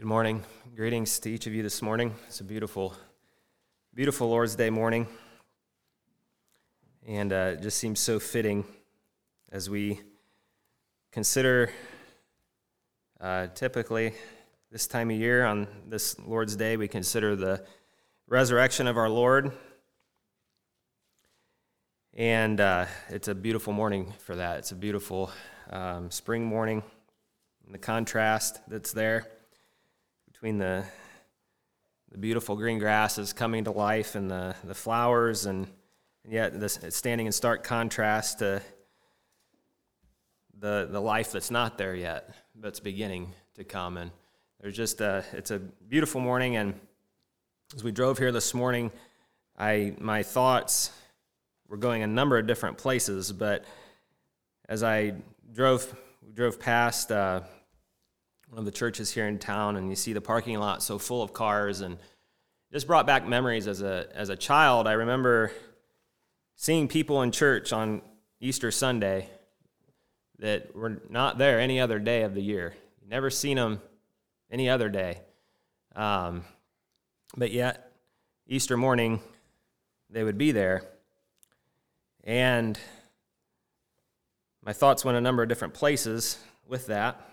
Good morning. Greetings to each of you this morning. It's a beautiful, beautiful Lord's Day morning. And uh, it just seems so fitting as we consider uh, typically this time of year on this Lord's Day, we consider the resurrection of our Lord. And uh, it's a beautiful morning for that. It's a beautiful um, spring morning. And the contrast that's there between the, the beautiful green grasses coming to life and the, the flowers, and, and yet this, it's standing in stark contrast to the, the life that's not there yet, it's beginning to come. And there's just a, it's a beautiful morning. And as we drove here this morning, I, my thoughts were going a number of different places, but as I drove, drove past uh, one of the churches here in town, and you see the parking lot so full of cars, and just brought back memories as a as a child. I remember seeing people in church on Easter Sunday that were not there any other day of the year. Never seen them any other day, um, but yet Easter morning they would be there, and my thoughts went a number of different places with that.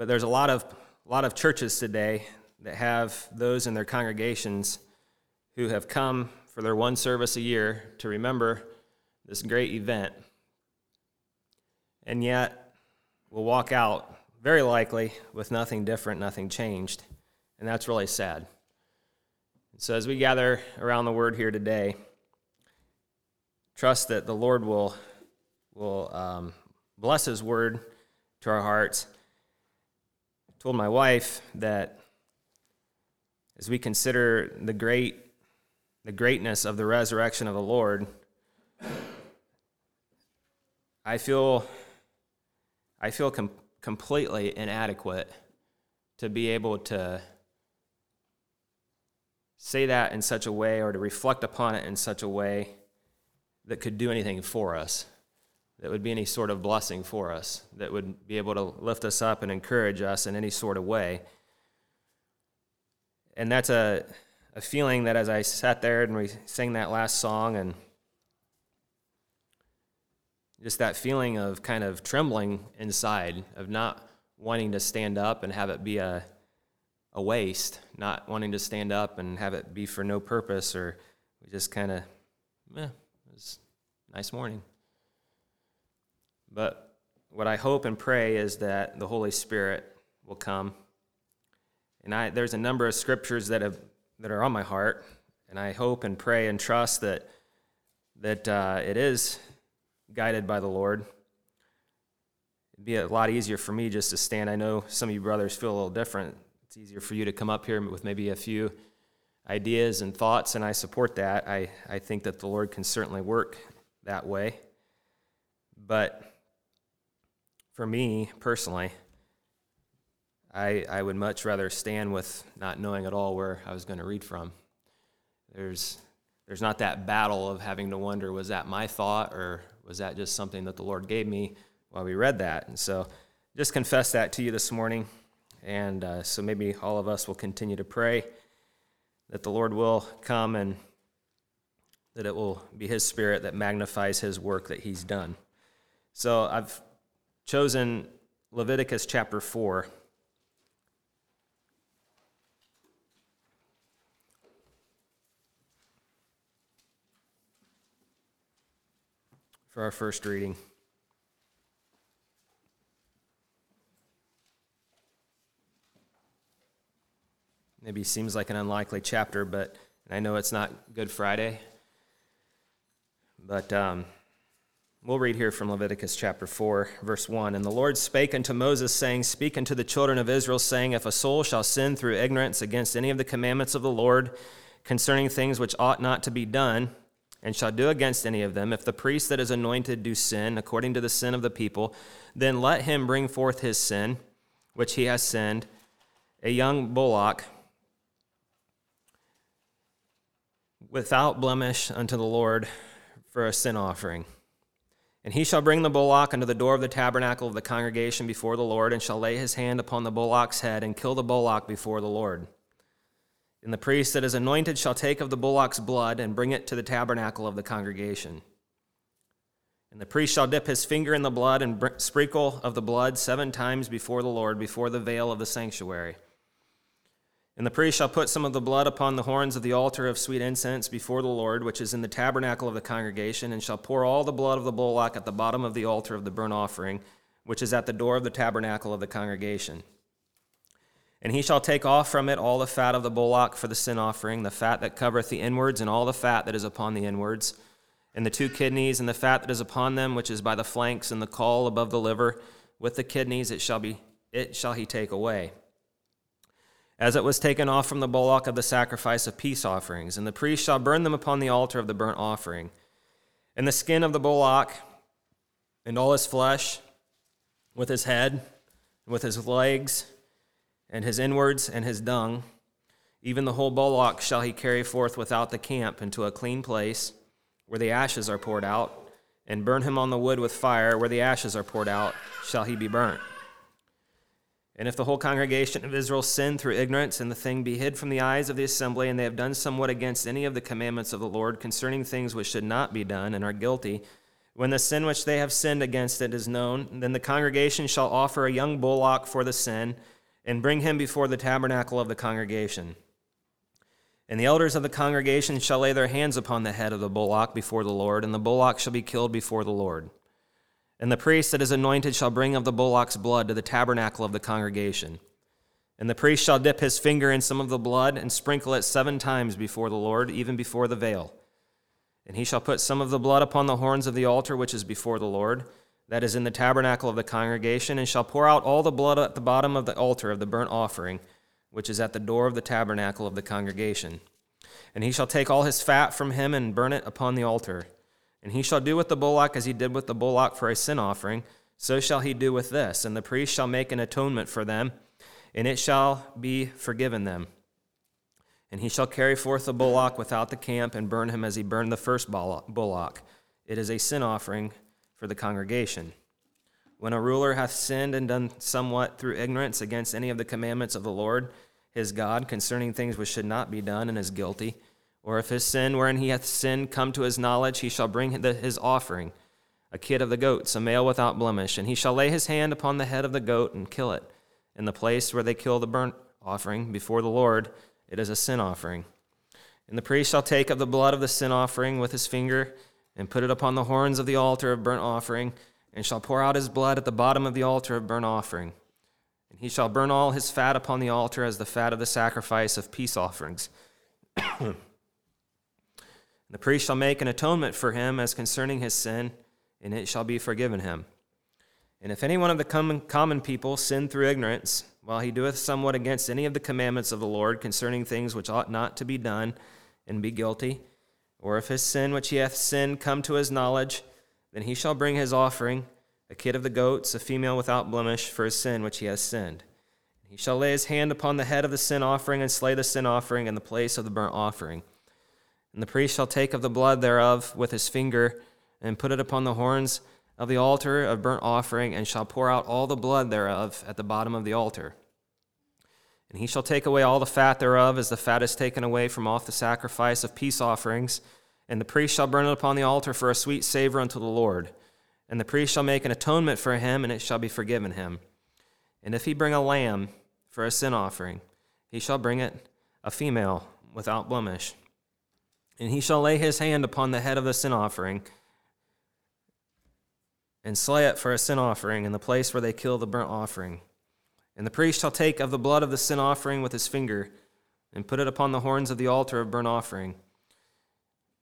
But there's a lot of, a lot of churches today that have those in their congregations who have come for their one service a year to remember this great event. And yet, will walk out very likely with nothing different, nothing changed. And that's really sad. So, as we gather around the word here today, trust that the Lord will, will um, bless His word to our hearts told my wife that as we consider the great the greatness of the resurrection of the Lord, I feel I feel com- completely inadequate to be able to say that in such a way or to reflect upon it in such a way that could do anything for us that would be any sort of blessing for us, that would be able to lift us up and encourage us in any sort of way. And that's a, a feeling that as I sat there and we sang that last song, and just that feeling of kind of trembling inside, of not wanting to stand up and have it be a, a waste, not wanting to stand up and have it be for no purpose, or we just kind of, eh, it was nice morning. But what I hope and pray is that the Holy Spirit will come. And I, there's a number of scriptures that, have, that are on my heart, and I hope and pray and trust that, that uh, it is guided by the Lord. It'd be a lot easier for me just to stand. I know some of you brothers feel a little different. It's easier for you to come up here with maybe a few ideas and thoughts, and I support that. I, I think that the Lord can certainly work that way. But for me personally, I, I would much rather stand with not knowing at all where I was going to read from. There's, there's not that battle of having to wonder, was that my thought or was that just something that the Lord gave me while we read that? And so just confess that to you this morning. And uh, so maybe all of us will continue to pray that the Lord will come and that it will be His Spirit that magnifies His work that He's done. So I've chosen Leviticus chapter 4. For our first reading. Maybe seems like an unlikely chapter, but I know it's not Good Friday. But um, We'll read here from Leviticus chapter 4, verse 1. And the Lord spake unto Moses, saying, Speak unto the children of Israel, saying, If a soul shall sin through ignorance against any of the commandments of the Lord concerning things which ought not to be done, and shall do against any of them, if the priest that is anointed do sin according to the sin of the people, then let him bring forth his sin, which he has sinned, a young bullock without blemish unto the Lord for a sin offering. And he shall bring the bullock unto the door of the tabernacle of the congregation before the Lord, and shall lay his hand upon the bullock's head, and kill the bullock before the Lord. And the priest that is anointed shall take of the bullock's blood, and bring it to the tabernacle of the congregation. And the priest shall dip his finger in the blood, and sprinkle of the blood seven times before the Lord, before the veil of the sanctuary. And the priest shall put some of the blood upon the horns of the altar of sweet incense before the Lord, which is in the tabernacle of the congregation, and shall pour all the blood of the bullock at the bottom of the altar of the burnt offering, which is at the door of the tabernacle of the congregation. And he shall take off from it all the fat of the bullock for the sin offering, the fat that covereth the inwards, and all the fat that is upon the inwards, and the two kidneys, and the fat that is upon them, which is by the flanks, and the caul above the liver, with the kidneys it shall be it shall he take away as it was taken off from the bullock of the sacrifice of peace offerings, and the priest shall burn them upon the altar of the burnt offering. And the skin of the bullock, and all his flesh, with his head, with his legs, and his inwards, and his dung, even the whole bullock shall he carry forth without the camp into a clean place, where the ashes are poured out, and burn him on the wood with fire, where the ashes are poured out, shall he be burnt. And if the whole congregation of Israel sin through ignorance, and the thing be hid from the eyes of the assembly, and they have done somewhat against any of the commandments of the Lord concerning things which should not be done, and are guilty, when the sin which they have sinned against it is known, then the congregation shall offer a young bullock for the sin, and bring him before the tabernacle of the congregation. And the elders of the congregation shall lay their hands upon the head of the bullock before the Lord, and the bullock shall be killed before the Lord. And the priest that is anointed shall bring of the bullock's blood to the tabernacle of the congregation. And the priest shall dip his finger in some of the blood and sprinkle it seven times before the Lord, even before the veil. And he shall put some of the blood upon the horns of the altar which is before the Lord, that is in the tabernacle of the congregation, and shall pour out all the blood at the bottom of the altar of the burnt offering, which is at the door of the tabernacle of the congregation. And he shall take all his fat from him and burn it upon the altar. And he shall do with the bullock as he did with the bullock for a sin offering, so shall he do with this. And the priest shall make an atonement for them, and it shall be forgiven them. And he shall carry forth the bullock without the camp and burn him as he burned the first bullock. It is a sin offering for the congregation. When a ruler hath sinned and done somewhat through ignorance against any of the commandments of the Lord his God concerning things which should not be done and is guilty, or if his sin wherein he hath sinned come to his knowledge, he shall bring his offering, a kid of the goats, a male without blemish, and he shall lay his hand upon the head of the goat and kill it. In the place where they kill the burnt offering before the Lord, it is a sin offering. And the priest shall take of the blood of the sin offering with his finger and put it upon the horns of the altar of burnt offering, and shall pour out his blood at the bottom of the altar of burnt offering. And he shall burn all his fat upon the altar as the fat of the sacrifice of peace offerings. The priest shall make an atonement for him as concerning his sin, and it shall be forgiven him. And if any one of the common, people sin through ignorance, while he doeth somewhat against any of the commandments of the Lord concerning things which ought not to be done, and be guilty, or if his sin which he hath sinned come to his knowledge, then he shall bring his offering, a kid of the goats, a female without blemish, for his sin which he has sinned. He shall lay his hand upon the head of the sin offering and slay the sin offering in the place of the burnt offering. And the priest shall take of the blood thereof with his finger, and put it upon the horns of the altar of burnt offering, and shall pour out all the blood thereof at the bottom of the altar. And he shall take away all the fat thereof, as the fat is taken away from off the sacrifice of peace offerings. And the priest shall burn it upon the altar for a sweet savor unto the Lord. And the priest shall make an atonement for him, and it shall be forgiven him. And if he bring a lamb for a sin offering, he shall bring it a female without blemish. And he shall lay his hand upon the head of the sin offering and slay it for a sin offering in the place where they kill the burnt offering. And the priest shall take of the blood of the sin offering with his finger and put it upon the horns of the altar of burnt offering,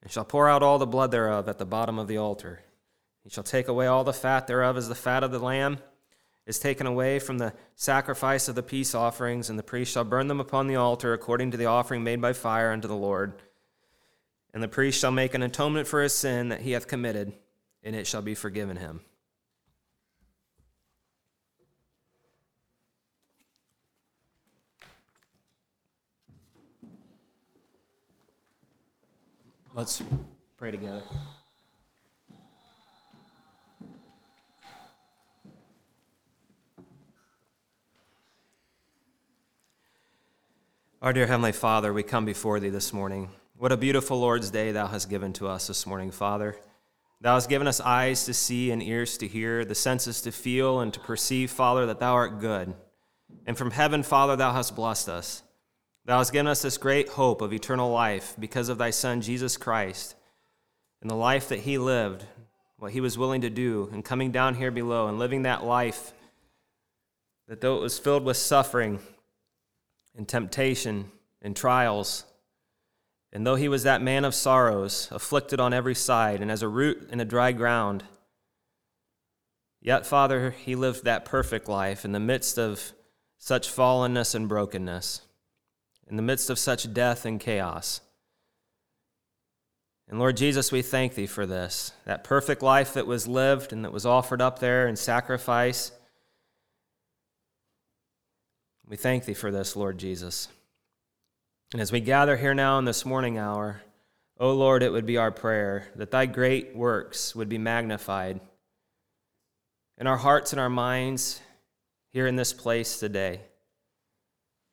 and shall pour out all the blood thereof at the bottom of the altar. He shall take away all the fat thereof as the fat of the lamb is taken away from the sacrifice of the peace offerings, and the priest shall burn them upon the altar according to the offering made by fire unto the Lord. And the priest shall make an atonement for his sin that he hath committed, and it shall be forgiven him. Let's pray together. Our dear Heavenly Father, we come before Thee this morning. What a beautiful Lord's Day Thou hast given to us this morning, Father. Thou hast given us eyes to see and ears to hear, the senses to feel and to perceive, Father, that Thou art good. And from heaven, Father, Thou hast blessed us. Thou hast given us this great hope of eternal life because of Thy Son, Jesus Christ, and the life that He lived, what He was willing to do, and coming down here below and living that life that though it was filled with suffering, and temptation and trials. And though he was that man of sorrows, afflicted on every side, and as a root in a dry ground, yet, Father, he lived that perfect life in the midst of such fallenness and brokenness, in the midst of such death and chaos. And Lord Jesus, we thank thee for this, that perfect life that was lived and that was offered up there in sacrifice we thank thee for this, Lord Jesus. And as we gather here now in this morning hour, O Lord, it would be our prayer that thy great works would be magnified in our hearts and our minds here in this place today.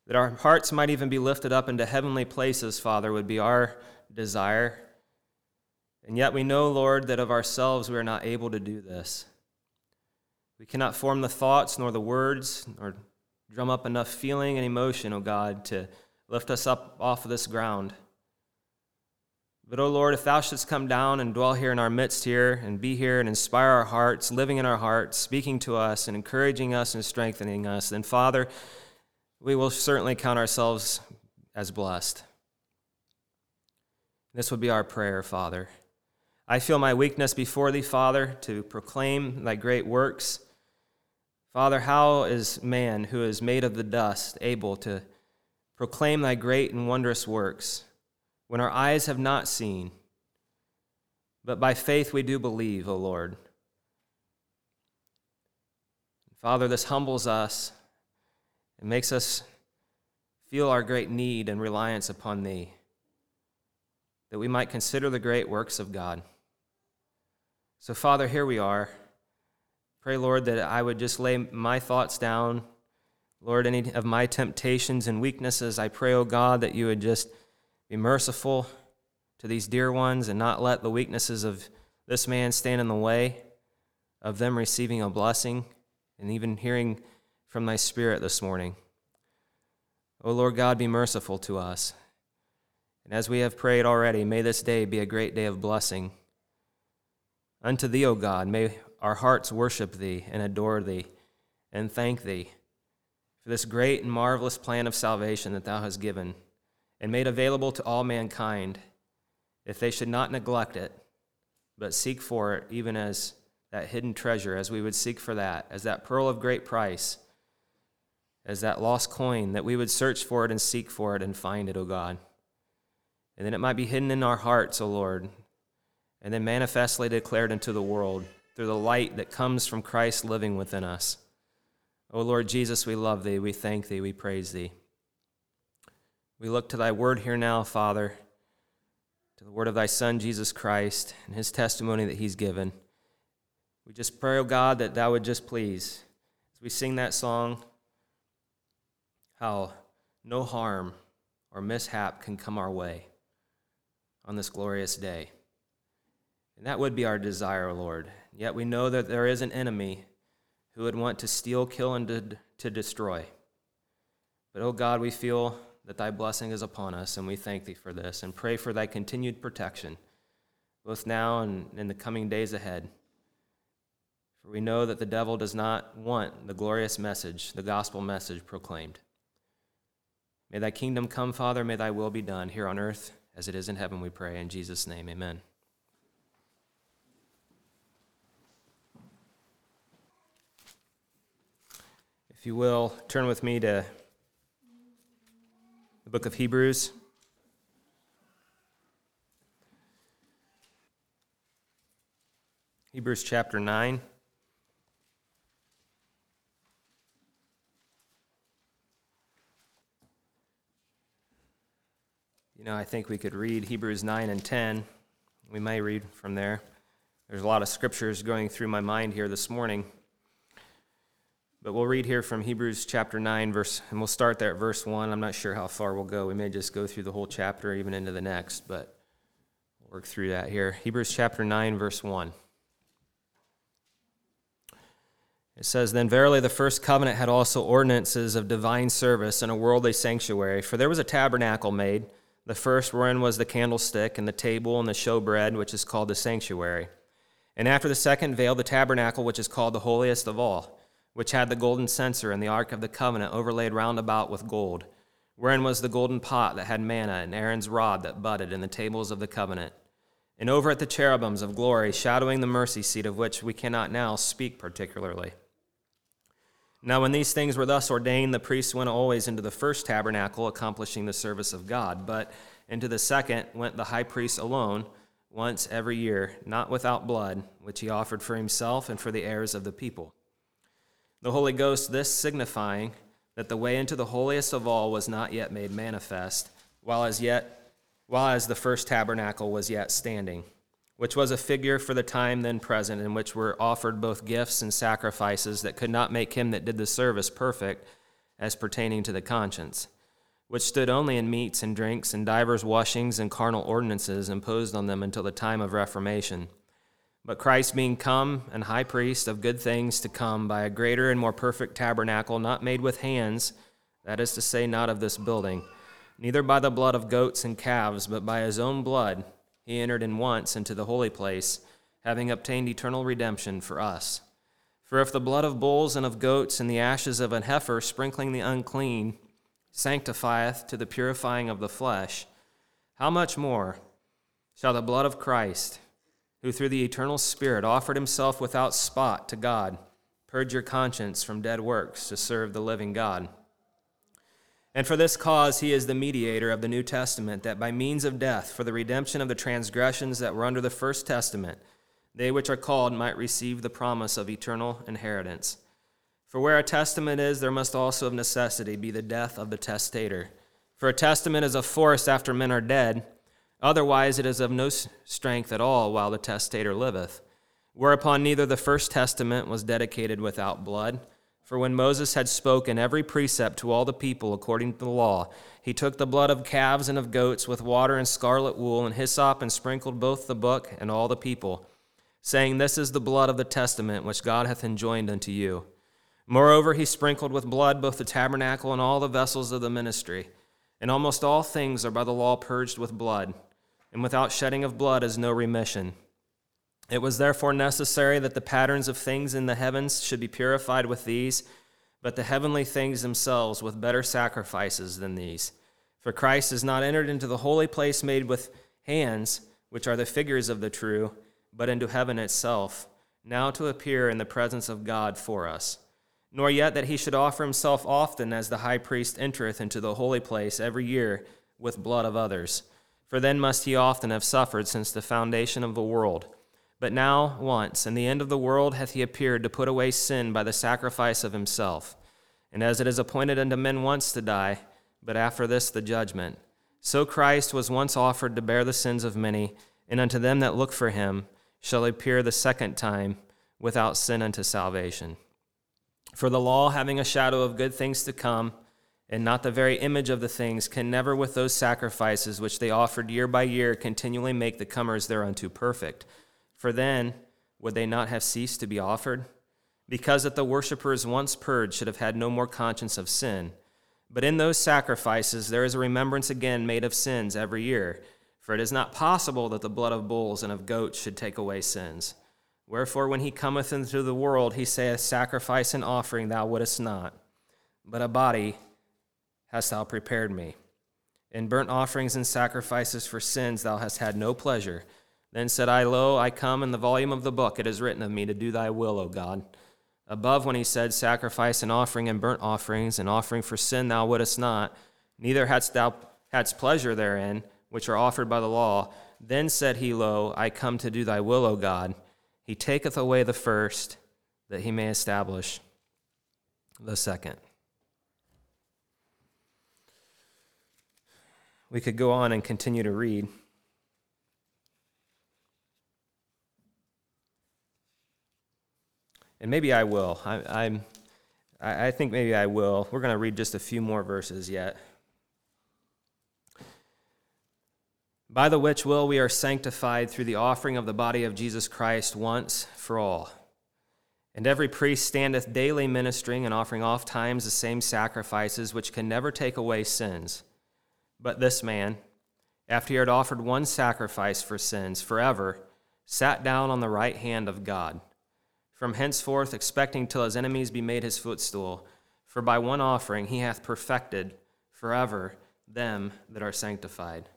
That our hearts might even be lifted up into heavenly places, Father, would be our desire. And yet we know, Lord, that of ourselves we are not able to do this. We cannot form the thoughts nor the words nor Drum up enough feeling and emotion, O God, to lift us up off of this ground. But, O Lord, if Thou shouldst come down and dwell here in our midst here and be here and inspire our hearts, living in our hearts, speaking to us and encouraging us and strengthening us, then, Father, we will certainly count ourselves as blessed. This would be our prayer, Father. I feel my weakness before Thee, Father, to proclaim Thy great works Father, how is man who is made of the dust able to proclaim thy great and wondrous works when our eyes have not seen? But by faith we do believe, O Lord. Father, this humbles us and makes us feel our great need and reliance upon Thee, that we might consider the great works of God. So, Father, here we are. Pray, Lord, that I would just lay my thoughts down. Lord, any of my temptations and weaknesses, I pray, O oh God, that you would just be merciful to these dear ones and not let the weaknesses of this man stand in the way of them receiving a blessing and even hearing from thy Spirit this morning. O oh Lord God, be merciful to us. And as we have prayed already, may this day be a great day of blessing. Unto thee, O God, may our hearts worship thee and adore thee and thank thee for this great and marvelous plan of salvation that thou hast given and made available to all mankind, if they should not neglect it, but seek for it, even as that hidden treasure, as we would seek for that, as that pearl of great price, as that lost coin, that we would search for it and seek for it and find it, O God. And then it might be hidden in our hearts, O Lord, and then manifestly declared into the world through the light that comes from Christ living within us. O Lord Jesus, we love thee, we thank thee, we praise thee. We look to thy word here now, Father, to the word of thy Son, Jesus Christ, and his testimony that he's given. We just pray, O God, that thou would just please, as we sing that song, how no harm or mishap can come our way on this glorious day. And that would be our desire, Lord. Yet we know that there is an enemy who would want to steal, kill, and to, to destroy. But, oh God, we feel that thy blessing is upon us, and we thank thee for this and pray for thy continued protection, both now and in the coming days ahead. For we know that the devil does not want the glorious message, the gospel message proclaimed. May thy kingdom come, Father. May thy will be done here on earth as it is in heaven, we pray. In Jesus' name, amen. If you will, turn with me to the book of Hebrews. Hebrews chapter 9. You know, I think we could read Hebrews 9 and 10. We may read from there. There's a lot of scriptures going through my mind here this morning. But we'll read here from Hebrews chapter 9, verse, and we'll start there at verse 1. I'm not sure how far we'll go. We may just go through the whole chapter, even into the next, but we'll work through that here. Hebrews chapter 9, verse 1. It says, Then verily the first covenant had also ordinances of divine service and a worldly sanctuary. For there was a tabernacle made, the first wherein was the candlestick and the table and the showbread, which is called the sanctuary. And after the second veil, the tabernacle, which is called the holiest of all which had the golden censer and the ark of the covenant overlaid round about with gold, wherein was the golden pot that had manna and Aaron's rod that budded in the tables of the covenant. And over at the cherubims of glory, shadowing the mercy seat of which we cannot now speak particularly. Now, when these things were thus ordained, the priests went always into the first tabernacle, accomplishing the service of God. But into the second went the high priest alone, once every year, not without blood, which he offered for himself and for the heirs of the people the Holy Ghost, this signifying that the way into the holiest of all was not yet made manifest, while as yet while as the first tabernacle was yet standing, which was a figure for the time then present, in which were offered both gifts and sacrifices that could not make him that did the service perfect as pertaining to the conscience, which stood only in meats and drinks and divers washings and carnal ordinances imposed on them until the time of Reformation but Christ being come and high priest of good things to come by a greater and more perfect tabernacle, not made with hands, that is to say, not of this building, neither by the blood of goats and calves, but by his own blood, he entered in once into the holy place, having obtained eternal redemption for us. For if the blood of bulls and of goats and the ashes of an heifer sprinkling the unclean sanctifieth to the purifying of the flesh, how much more shall the blood of Christ? Who through the eternal Spirit offered himself without spot to God, purge your conscience from dead works to serve the living God. And for this cause he is the mediator of the New Testament, that by means of death, for the redemption of the transgressions that were under the first testament, they which are called might receive the promise of eternal inheritance. For where a testament is, there must also of necessity be the death of the testator. For a testament is of force after men are dead Otherwise, it is of no strength at all while the testator liveth. Whereupon neither the first testament was dedicated without blood. For when Moses had spoken every precept to all the people according to the law, he took the blood of calves and of goats with water and scarlet wool and hyssop and sprinkled both the book and all the people, saying, This is the blood of the testament which God hath enjoined unto you. Moreover, he sprinkled with blood both the tabernacle and all the vessels of the ministry. And almost all things are by the law purged with blood and without shedding of blood is no remission. It was therefore necessary that the patterns of things in the heavens should be purified with these, but the heavenly things themselves with better sacrifices than these. For Christ has not entered into the holy place made with hands, which are the figures of the true, but into heaven itself, now to appear in the presence of God for us. Nor yet that he should offer himself often as the high priest entereth into the holy place every year with blood of others. For then must he often have suffered since the foundation of the world. But now, once, in the end of the world, hath he appeared to put away sin by the sacrifice of himself. And as it is appointed unto men once to die, but after this the judgment, so Christ was once offered to bear the sins of many, and unto them that look for him shall appear the second time without sin unto salvation. For the law, having a shadow of good things to come, and not the very image of the things, can never with those sacrifices which they offered year by year continually make the comers thereunto perfect. For then would they not have ceased to be offered? Because that the worshippers once purged should have had no more conscience of sin. But in those sacrifices there is a remembrance again made of sins every year. For it is not possible that the blood of bulls and of goats should take away sins. Wherefore, when he cometh into the world, he saith, Sacrifice and offering thou wouldest not, but a body hast thou prepared me. In burnt offerings and sacrifices for sins thou hast had no pleasure. Then said I, Lo, I come in the volume of the book it is written of me to do thy will, O God. Above, when he said, Sacrifice and offering and burnt offerings and offering for sin thou wouldest not, neither hadst thou hadst pleasure therein, which are offered by the law. Then said he, Lo, I come to do thy will, O God. He taketh away the first, that he may establish the second. We could go on and continue to read. And maybe I will. I, am I, think maybe I will. We're going to read just a few more verses yet. By the which will we are sanctified through the offering of the body of Jesus Christ once for all. And every priest standeth daily ministering and offering oft times the same sacrifices which can never take away sins. But this man, after he had offered one sacrifice for sins forever, sat down on the right hand of God, from henceforth expecting till his enemies be made his footstool. For by one offering he hath perfected forever them that are sanctified.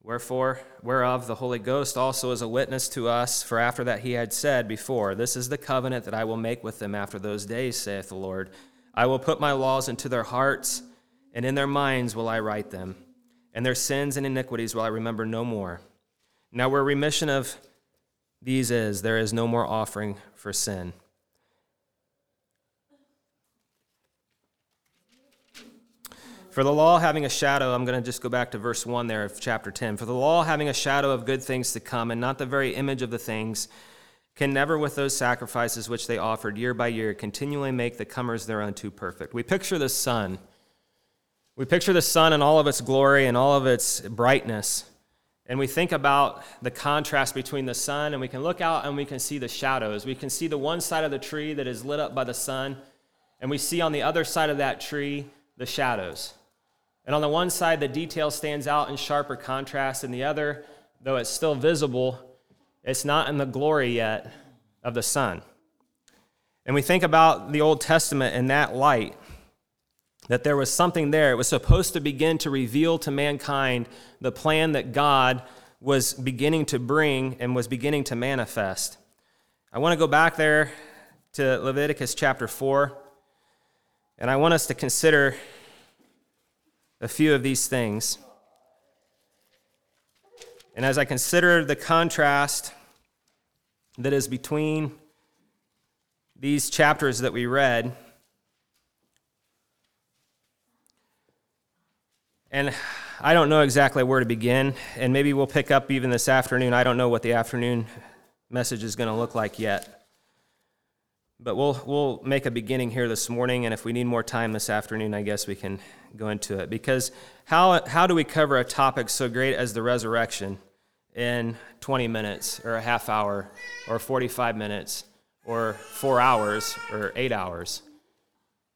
Wherefore, whereof the Holy Ghost also is a witness to us, for after that he had said before, This is the covenant that I will make with them after those days, saith the Lord. I will put my laws into their hearts, and in their minds will I write them, and their sins and iniquities will I remember no more. Now, where remission of these is, there is no more offering for sin. For the law having a shadow, I'm going to just go back to verse 1 there of chapter 10. For the law having a shadow of good things to come, and not the very image of the things, can never, with those sacrifices which they offered year by year, continually make the comers thereunto perfect. We picture the sun. We picture the sun in all of its glory and all of its brightness. And we think about the contrast between the sun, and we can look out and we can see the shadows. We can see the one side of the tree that is lit up by the sun, and we see on the other side of that tree the shadows. And on the one side, the detail stands out in sharper contrast, and the other, though it's still visible, it's not in the glory yet of the sun. And we think about the Old Testament in that light, that there was something there. It was supposed to begin to reveal to mankind the plan that God was beginning to bring and was beginning to manifest. I want to go back there to Leviticus chapter 4, and I want us to consider a few of these things. And as I consider the contrast that is between these chapters that we read, and I don't know exactly where to begin, and maybe we'll pick up even this afternoon. I don't know what the afternoon message is going to look like yet. But we'll, we'll make a beginning here this morning, and if we need more time this afternoon, I guess we can go into it. Because how, how do we cover a topic so great as the resurrection in 20 minutes, or a half hour, or 45 minutes, or four hours, or eight hours?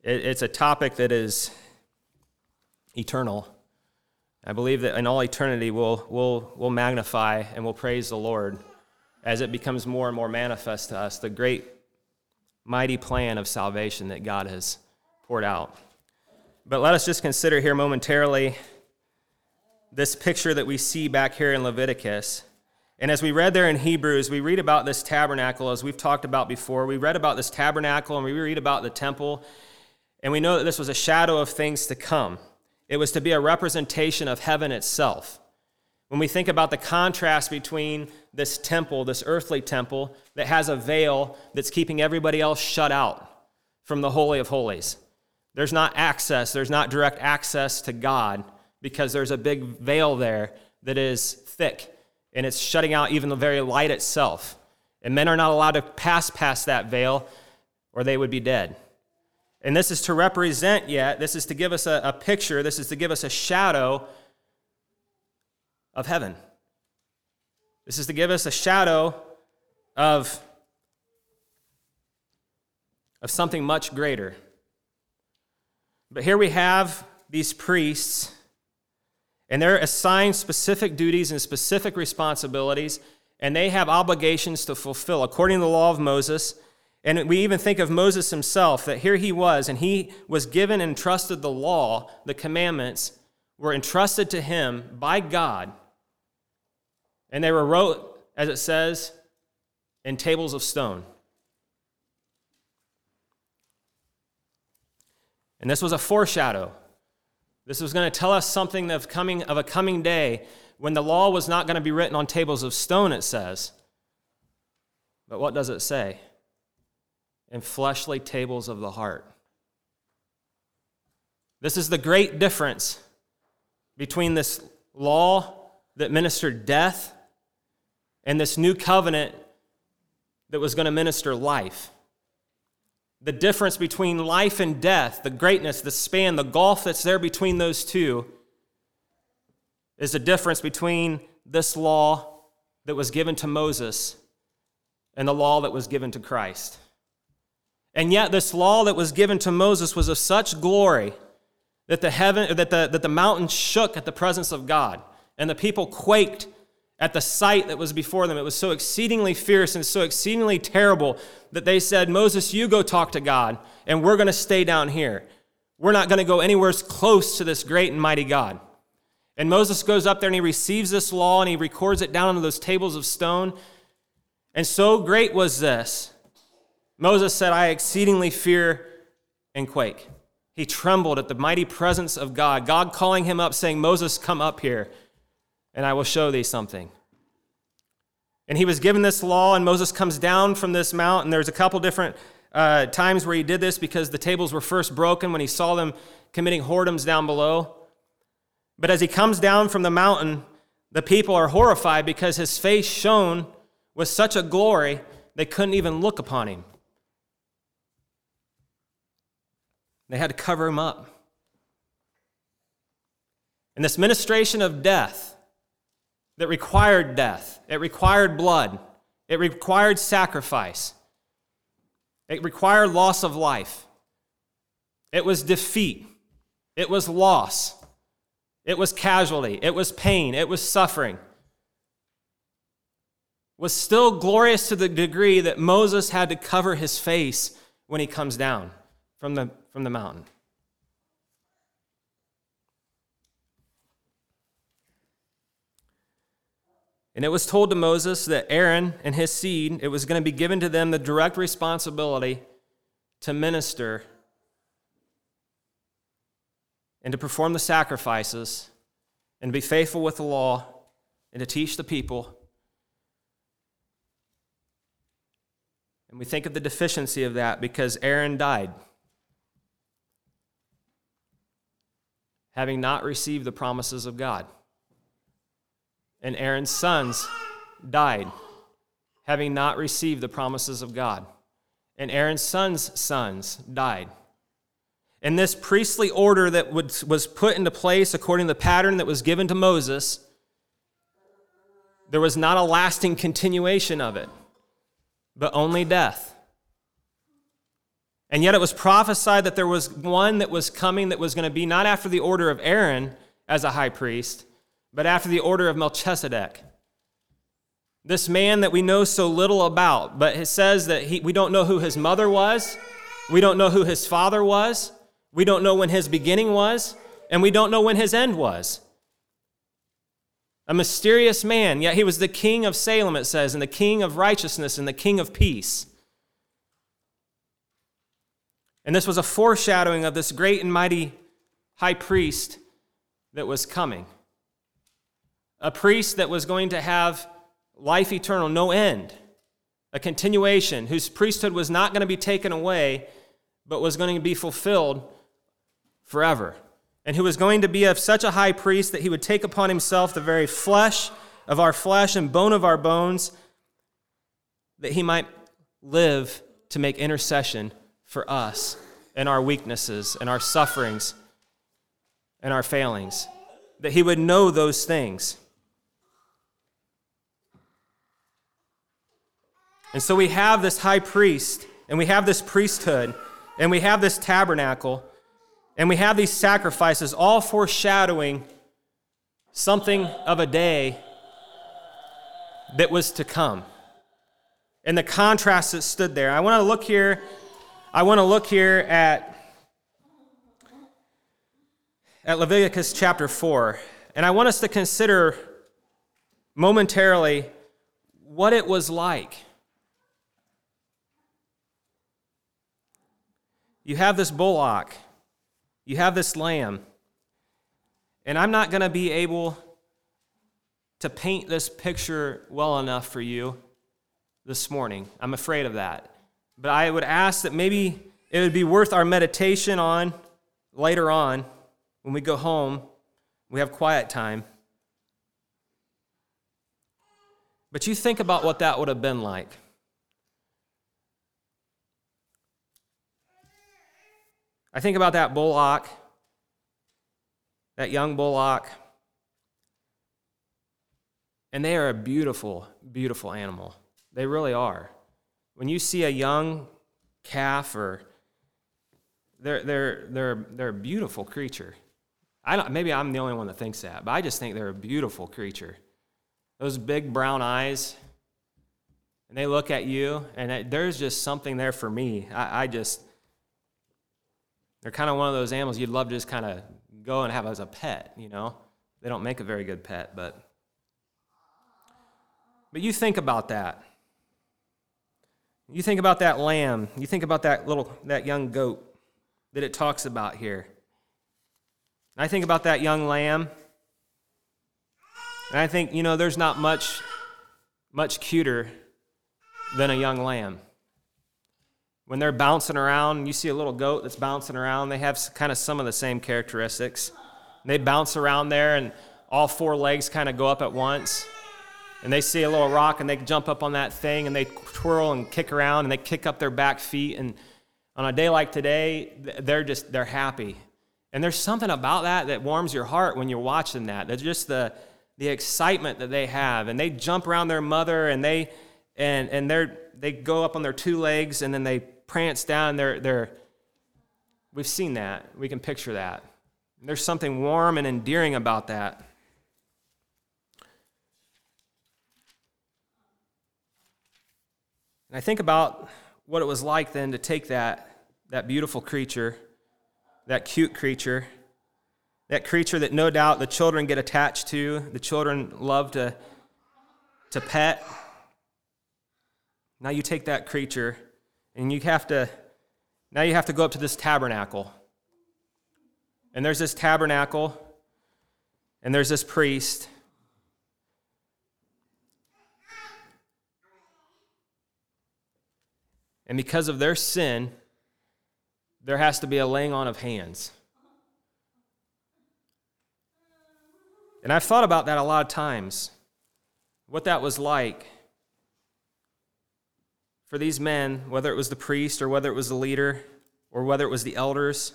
It, it's a topic that is eternal. I believe that in all eternity, we'll, we'll, we'll magnify and we'll praise the Lord as it becomes more and more manifest to us the great mighty plan of salvation that God has poured out. But let us just consider here momentarily this picture that we see back here in Leviticus. And as we read there in Hebrews, we read about this tabernacle, as we've talked about before. We read about this tabernacle and we read about the temple, and we know that this was a shadow of things to come. It was to be a representation of heaven itself. When we think about the contrast between this temple, this earthly temple that has a veil that's keeping everybody else shut out from the Holy of Holies, there's not access, there's not direct access to God because there's a big veil there that is thick and it's shutting out even the very light itself. And men are not allowed to pass past that veil or they would be dead. And this is to represent yet, this is to give us a, a picture, this is to give us a shadow of heaven. This is to give us a shadow of, of something much greater. But here we have these priests, and they're assigned specific duties and specific responsibilities, and they have obligations to fulfill according to the law of Moses. And we even think of Moses himself, that here he was, and he was given and entrusted the law, the commandments were entrusted to him by God and they were wrote, as it says, in tables of stone. And this was a foreshadow. This was going to tell us something of, coming, of a coming day when the law was not going to be written on tables of stone, it says. But what does it say? In fleshly tables of the heart. This is the great difference between this law that ministered death and this new covenant that was going to minister life. the difference between life and death, the greatness, the span, the gulf that's there between those two, is the difference between this law that was given to Moses and the law that was given to Christ. And yet, this law that was given to Moses was of such glory that the, heaven, that the, that the mountain shook at the presence of God, and the people quaked at the sight that was before them. It was so exceedingly fierce and so exceedingly terrible that they said, Moses, you go talk to God, and we're going to stay down here. We're not going to go anywhere close to this great and mighty God. And Moses goes up there and he receives this law and he records it down on those tables of stone. And so great was this. Moses said, I exceedingly fear and quake. He trembled at the mighty presence of God, God calling him up, saying, Moses, come up here and I will show thee something. And he was given this law, and Moses comes down from this mount, and there's a couple different uh, times where he did this because the tables were first broken when he saw them committing whoredoms down below. But as he comes down from the mountain, the people are horrified because his face shone with such a glory they couldn't even look upon him. They had to cover him up. And this ministration of death that required death, it required blood, it required sacrifice, it required loss of life, it was defeat, it was loss, it was casualty, it was pain, it was suffering. Was still glorious to the degree that Moses had to cover his face when he comes down from the, from the mountain. And it was told to Moses that Aaron and his seed, it was going to be given to them the direct responsibility to minister and to perform the sacrifices and be faithful with the law and to teach the people. And we think of the deficiency of that because Aaron died, having not received the promises of God and Aaron's sons died, having not received the promises of God. And Aaron's sons' sons died. And this priestly order that was put into place according to the pattern that was given to Moses, there was not a lasting continuation of it, but only death. And yet it was prophesied that there was one that was coming that was going to be not after the order of Aaron as a high priest, but after the order of Melchizedek. This man that we know so little about, but it says that he, we don't know who his mother was, we don't know who his father was, we don't know when his beginning was, and we don't know when his end was. A mysterious man, yet he was the king of Salem, it says, and the king of righteousness and the king of peace. And this was a foreshadowing of this great and mighty high priest that was coming. A priest that was going to have life eternal, no end, a continuation, whose priesthood was not going to be taken away, but was going to be fulfilled forever, and who was going to be of such a high priest that he would take upon himself the very flesh of our flesh and bone of our bones, that he might live to make intercession for us and our weaknesses and our sufferings and our failings, that he would know those things. And so we have this high priest, and we have this priesthood, and we have this tabernacle, and we have these sacrifices, all foreshadowing something of a day that was to come. And the contrast that stood there. I want to look here, I want to look here at, at Leviticus chapter 4. And I want us to consider momentarily what it was like You have this bullock, you have this lamb, and I'm not going to be able to paint this picture well enough for you this morning. I'm afraid of that. But I would ask that maybe it would be worth our meditation on later on when we go home, we have quiet time. But you think about what that would have been like. I think about that bullock, that young bullock, and they are a beautiful, beautiful animal. They really are. When you see a young calf or they're, they're, they're, they're a beautiful creature. I don't, maybe I'm the only one that thinks that, but I just think they're a beautiful creature. Those big brown eyes, and they look at you, and it, there's just something there for me. I, I just, they're kind of one of those animals you'd love to just kind of go and have as a pet, you know? They don't make a very good pet, but. But you think about that. You think about that lamb. You think about that little, that young goat that it talks about here. I think about that young lamb, and I think, you know, there's not much, much cuter than a young lamb. When they're bouncing around, you see a little goat that's bouncing around, they have kind of some of the same characteristics. They bounce around there, and all four legs kind of go up at once. And they see a little rock, and they jump up on that thing, and they twirl and kick around, and they kick up their back feet. And on a day like today, they're just, they're happy. And there's something about that that warms your heart when you're watching that. That's just the, the excitement that they have. And they jump around their mother, and they, and, and they're, they go up on their two legs, and then they prance down. They're, they're, we've seen that. We can picture that. There's something warm and endearing about that. And I think about what it was like then to take that, that beautiful creature, that cute creature, that creature that no doubt the children get attached to, the children love to, to pet. Now you take that creature and you have to, now you have to go up to this tabernacle. And there's this tabernacle, and there's this priest, And because of their sin, there has to be a laying on of hands. And I've thought about that a lot of times, what that was like for these men, whether it was the priest or whether it was the leader or whether it was the elders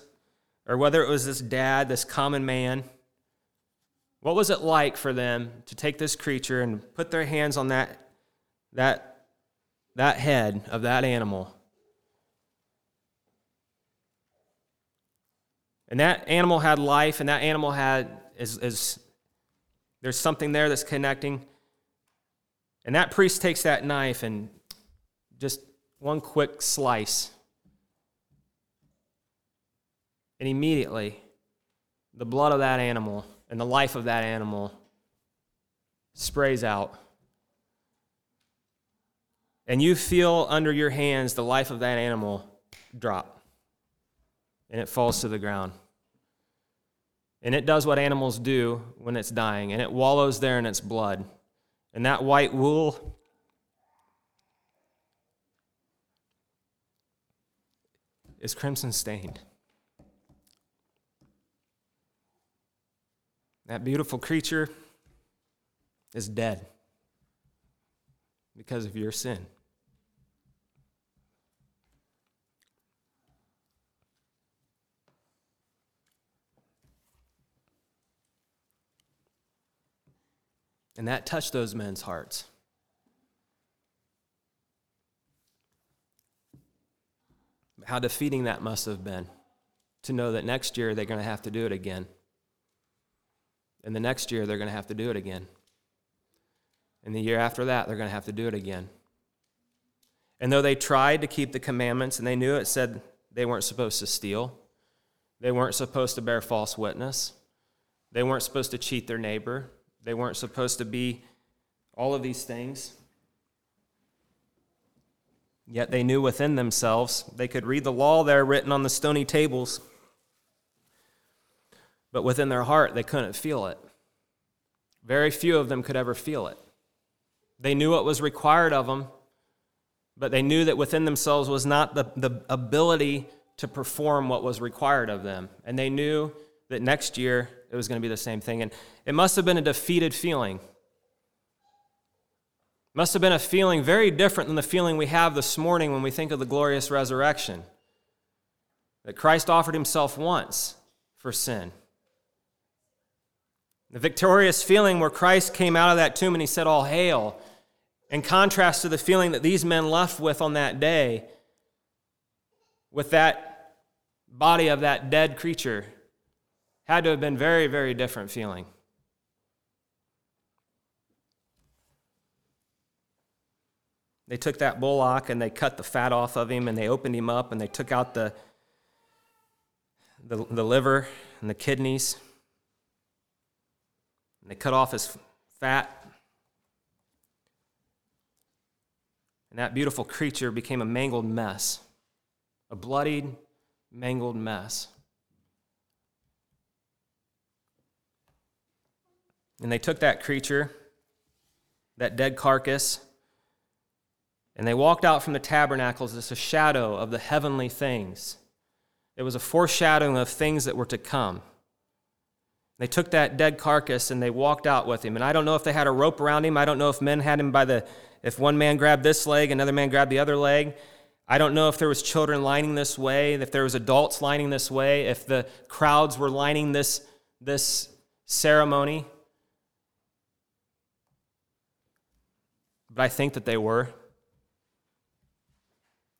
or whether it was this dad, this common man. What was it like for them to take this creature and put their hands on that, that that head of that animal. And that animal had life, and that animal had is, is there's something there that's connecting. And that priest takes that knife and just one quick slice. And immediately, the blood of that animal and the life of that animal sprays out and you feel under your hands the life of that animal drop, and it falls to the ground. And it does what animals do when it's dying, and it wallows there in its blood. And that white wool is crimson stained. That beautiful creature is dead because of your sin. And that touched those men's hearts. How defeating that must have been to know that next year they're going to have to do it again. And the next year they're going to have to do it again. And the year after that, they're going to have to do it again. And though they tried to keep the commandments and they knew it said they weren't supposed to steal, they weren't supposed to bear false witness, they weren't supposed to cheat their neighbor, they weren't supposed to be all of these things. Yet they knew within themselves, they could read the law there written on the stony tables, but within their heart, they couldn't feel it. Very few of them could ever feel it. They knew what was required of them, but they knew that within themselves was not the, the ability to perform what was required of them. And they knew that next year it was going to be the same thing. And it must have been a defeated feeling. Must have been a feeling very different than the feeling we have this morning when we think of the glorious resurrection. that Christ offered himself once for sin. The victorious feeling where Christ came out of that tomb and he said, All hail, in contrast to the feeling that these men left with on that day, with that body of that dead creature, had to have been very, very different feeling. They took that bullock and they cut the fat off of him and they opened him up and they took out the, the, the liver and the kidneys. And they cut off his fat. And that beautiful creature became a mangled mess, a bloodied, mangled mess. And they took that creature, that dead carcass, and they walked out from the tabernacles as a shadow of the heavenly things. It was a foreshadowing of things that were to come. They took that dead carcass and they walked out with him. And I don't know if they had a rope around him. I don't know if men had him by the, if one man grabbed this leg, another man grabbed the other leg. I don't know if there was children lining this way, if there was adults lining this way, if the crowds were lining this, this ceremony. But I think that they were.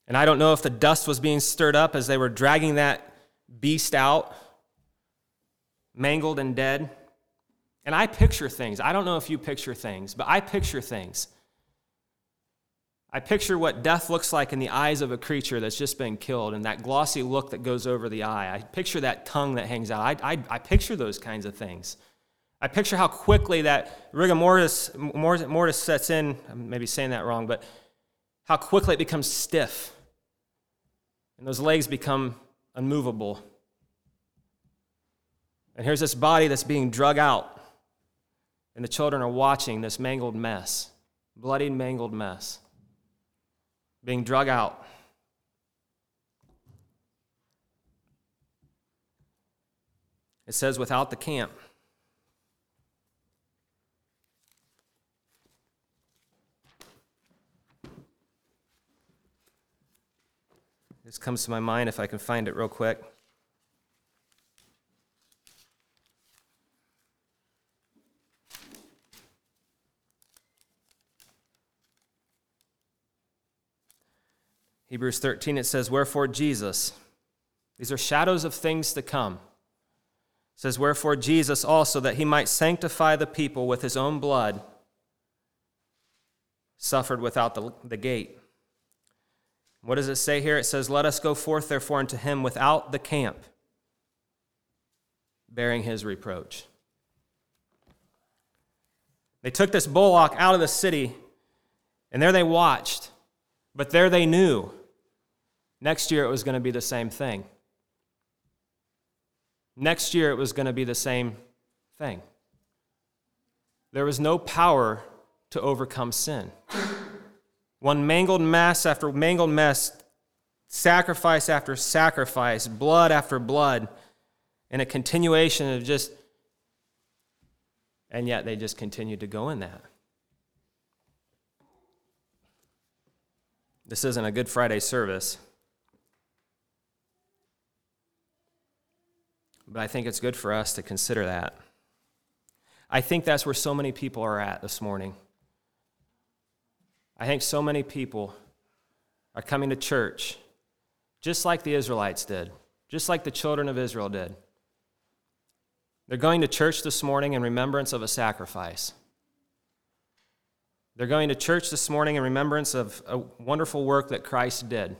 And I don't know if the dust was being stirred up as they were dragging that beast out, mangled and dead. And I picture things. I don't know if you picture things, but I picture things. I picture what death looks like in the eyes of a creature that's just been killed and that glossy look that goes over the eye. I picture that tongue that hangs out. I, I, I picture those kinds of things. I picture how quickly that rigor mortis, mortis sets in. I'm maybe saying that wrong, but how quickly it becomes stiff and those legs become unmovable. And here's this body that's being drug out, and the children are watching this mangled mess, bloody, mangled mess, being drug out. It says, without the camp. Comes to my mind if I can find it real quick. Hebrews 13, it says, Wherefore Jesus. These are shadows of things to come. It says, Wherefore Jesus also, that he might sanctify the people with his own blood, suffered without the, the gate. What does it say here? It says, Let us go forth, therefore, unto him without the camp, bearing his reproach. They took this bullock out of the city, and there they watched, but there they knew next year it was going to be the same thing. Next year it was going to be the same thing. There was no power to overcome sin. One mangled mess after mangled mess, sacrifice after sacrifice, blood after blood, and a continuation of just, and yet they just continued to go in that. This isn't a Good Friday service. But I think it's good for us to consider that. I think that's where so many people are at this morning. I think so many people are coming to church just like the Israelites did, just like the children of Israel did. They're going to church this morning in remembrance of a sacrifice. They're going to church this morning in remembrance of a wonderful work that Christ did.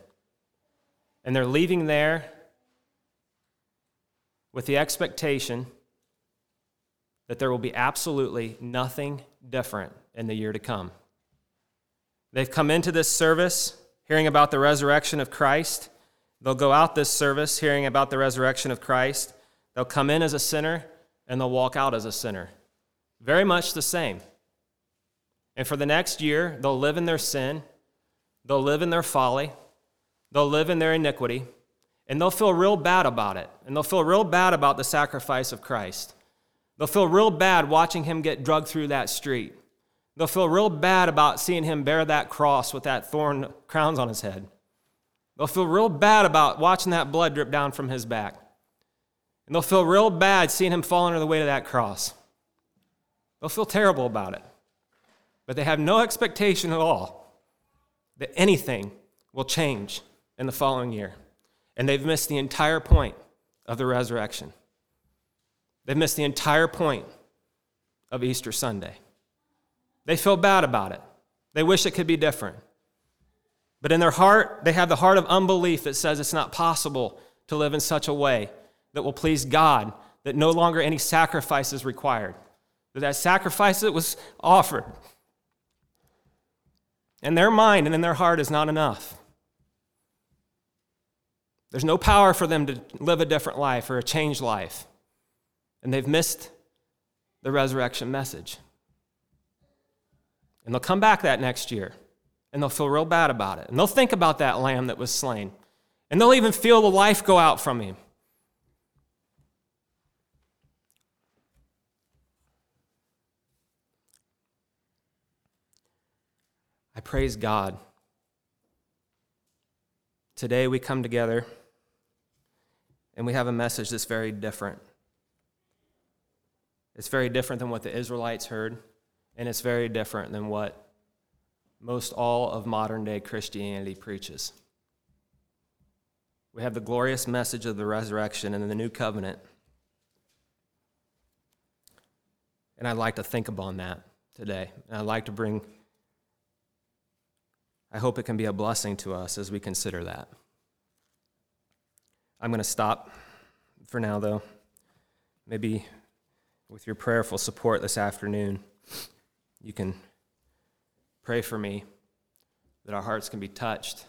And they're leaving there with the expectation that there will be absolutely nothing different in the year to come. They've come into this service hearing about the resurrection of Christ. They'll go out this service hearing about the resurrection of Christ. They'll come in as a sinner and they'll walk out as a sinner. Very much the same. And for the next year, they'll live in their sin, they'll live in their folly, they'll live in their iniquity, and they'll feel real bad about it. And they'll feel real bad about the sacrifice of Christ. They'll feel real bad watching him get drugged through that street. They'll feel real bad about seeing him bear that cross with that thorn crowns on his head. They'll feel real bad about watching that blood drip down from his back. And they'll feel real bad seeing him fall under the weight of that cross. They'll feel terrible about it. But they have no expectation at all that anything will change in the following year. And they've missed the entire point of the resurrection. They've missed the entire point of Easter Sunday. They feel bad about it. They wish it could be different. But in their heart, they have the heart of unbelief that says it's not possible to live in such a way that will please God, that no longer any sacrifice is required, that that sacrifice that was offered in their mind and in their heart is not enough. There's no power for them to live a different life or a changed life. And they've missed the resurrection message. And they'll come back that next year and they'll feel real bad about it. And they'll think about that lamb that was slain. And they'll even feel the life go out from him. I praise God. Today we come together and we have a message that's very different. It's very different than what the Israelites heard, and it's very different than what most all of modern day Christianity preaches. We have the glorious message of the resurrection and the new covenant. And I'd like to think upon that today. And I'd like to bring, I hope it can be a blessing to us as we consider that. I'm going to stop for now, though. Maybe with your prayerful support this afternoon, you can pray for me that our hearts can be touched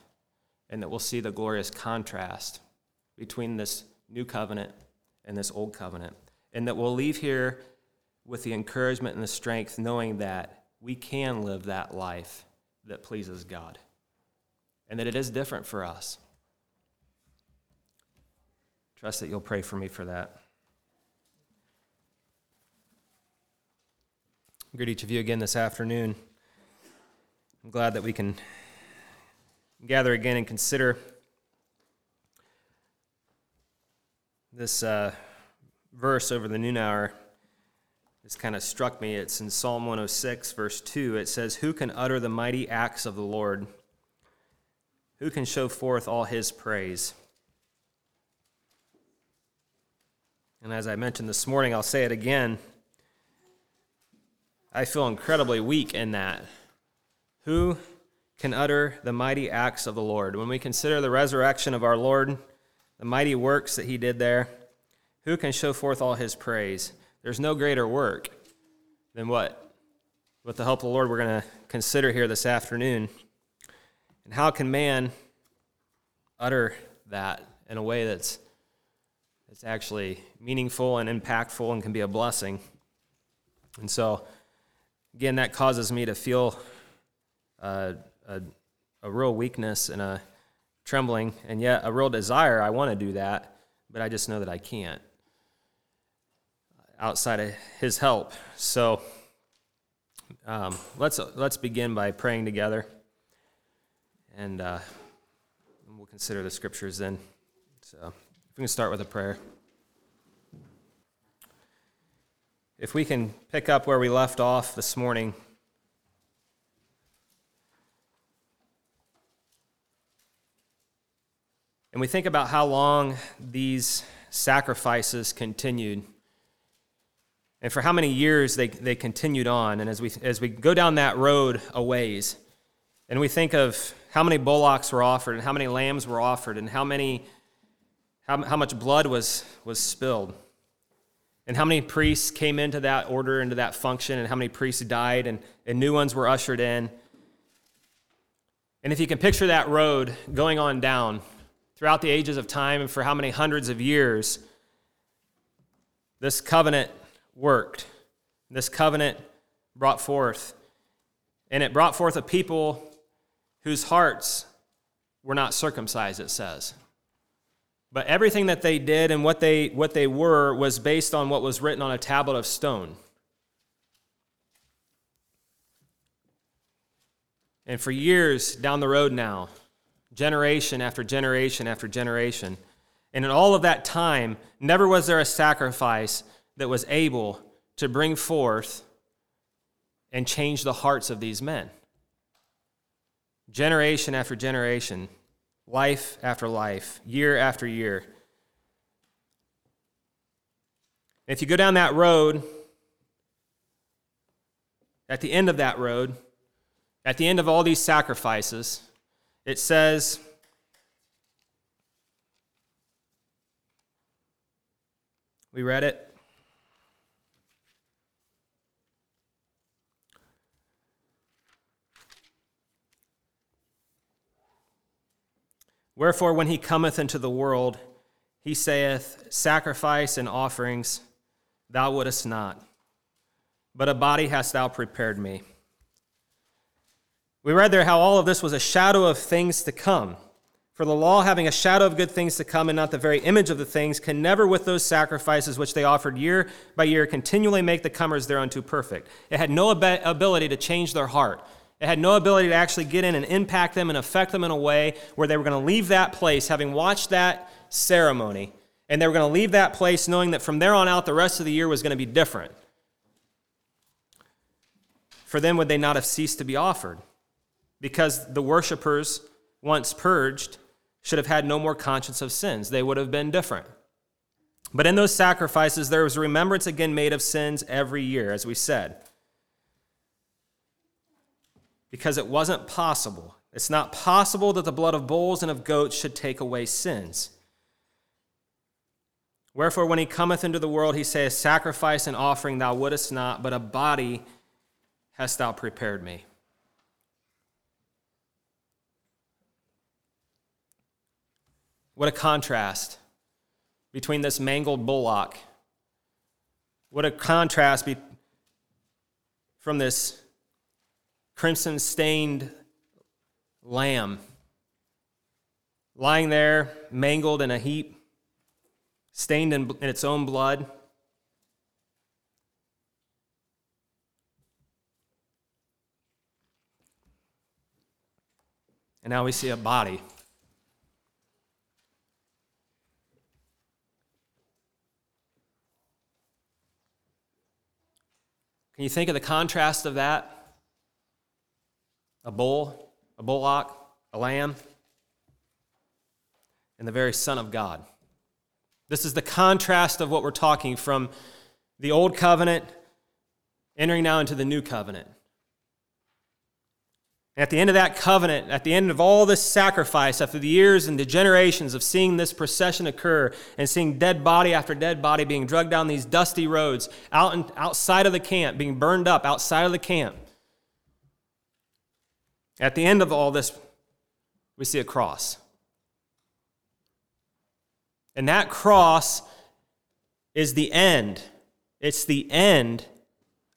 and that we'll see the glorious contrast between this new covenant and this old covenant. And that we'll leave here with the encouragement and the strength knowing that we can live that life that pleases God and that it is different for us. Trust that you'll pray for me for that. Greet each of you again this afternoon. I'm glad that we can gather again and consider this uh, verse over the noon hour. This kind of struck me. It's in Psalm 106, verse 2. It says, Who can utter the mighty acts of the Lord? Who can show forth all his praise? And as I mentioned this morning, I'll say it again. I feel incredibly weak in that. Who can utter the mighty acts of the Lord? When we consider the resurrection of our Lord, the mighty works that he did there, who can show forth all his praise? There's no greater work than what, with the help of the Lord, we're going to consider here this afternoon. And how can man utter that in a way that's, that's actually meaningful and impactful and can be a blessing? And so, again, that causes me to feel uh, a, a real weakness and a trembling, and yet a real desire. I want to do that, but I just know that I can't outside of His help. So um, let's let's begin by praying together, and uh, we'll consider the scriptures then. So if we can start with a prayer. If we can pick up where we left off this morning. And we think about how long these sacrifices continued and for how many years they, they continued on. And as we, as we go down that road a ways, and we think of how many bullocks were offered and how many lambs were offered and how, many, how, how much blood was, was spilled and how many priests came into that order, into that function, and how many priests died, and, and new ones were ushered in. And if you can picture that road going on down throughout the ages of time and for how many hundreds of years, this covenant worked. This covenant brought forth. And it brought forth a people whose hearts were not circumcised, it says. But everything that they did and what they, what they were was based on what was written on a tablet of stone. And for years down the road now, generation after generation after generation. And in all of that time, never was there a sacrifice that was able to bring forth and change the hearts of these men. Generation after generation, life after life, year after year. If you go down that road, at the end of that road, at the end of all these sacrifices, it says, we read it. Wherefore, when he cometh into the world, he saith, Sacrifice and offerings thou wouldest not, but a body hast thou prepared me. We read there how all of this was a shadow of things to come. For the law, having a shadow of good things to come and not the very image of the things, can never, with those sacrifices which they offered year by year, continually make the comers thereunto perfect. It had no ab- ability to change their heart. It had no ability to actually get in and impact them and affect them in a way where they were going to leave that place, having watched that ceremony, and they were going to leave that place knowing that from there on out, the rest of the year was going to be different. For then would they not have ceased to be offered? Because the worshippers, once purged, should have had no more conscience of sins. They would have been different. But in those sacrifices, there was remembrance again made of sins every year, as we said because it wasn't possible. It's not possible that the blood of bulls and of goats should take away sins. Wherefore, when he cometh into the world, he saith, Sacrifice and offering thou wouldest not, but a body hast thou prepared me. What a contrast between this mangled bullock. What a contrast be- from this crimson stained lamb lying there, mangled in a heap, stained in, in, its own blood. And now we see a body. Can you think of the contrast of that? A bull, a bullock, a lamb, and the very Son of God. This is the contrast of what we're talking from the old covenant entering now into the new covenant. At the end of that covenant, at the end of all this sacrifice, after the years and the generations of seeing this procession occur and seeing dead body after dead body being dragged down these dusty roads out in, outside of the camp, being burned up outside of the camp, at the end of all this, we see a cross. And that cross is the end. It's the end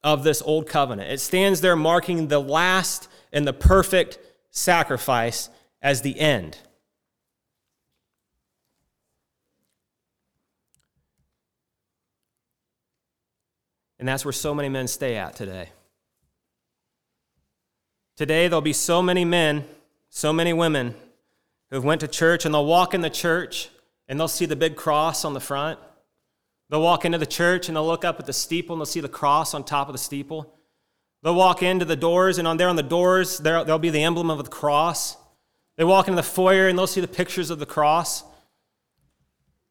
of this old covenant. It stands there marking the last and the perfect sacrifice as the end. And that's where so many men stay at today. Today, there'll be so many men, so many women who've went to church and they'll walk in the church and they'll see the big cross on the front. They'll walk into the church and they'll look up at the steeple and they'll see the cross on top of the steeple. They'll walk into the doors and on there on the doors, there, there'll be the emblem of the cross. They walk into the foyer and they'll see the pictures of the cross.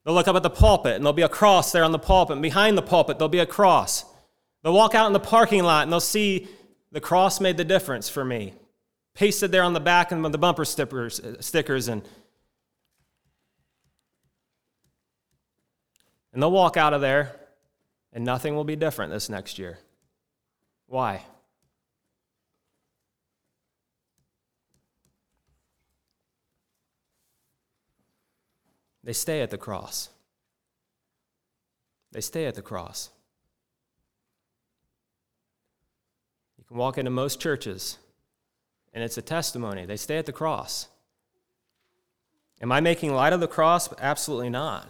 They'll look up at the pulpit and there'll be a cross there on the pulpit. And behind the pulpit, there'll be a cross. They'll walk out in the parking lot and they'll see the cross made the difference for me. Pasted there on the back and the bumper stickers, stickers and and they'll walk out of there and nothing will be different this next year. Why? They stay at the cross. They stay at the cross. Can walk into most churches, and it's a testimony. They stay at the cross. Am I making light of the cross? Absolutely not.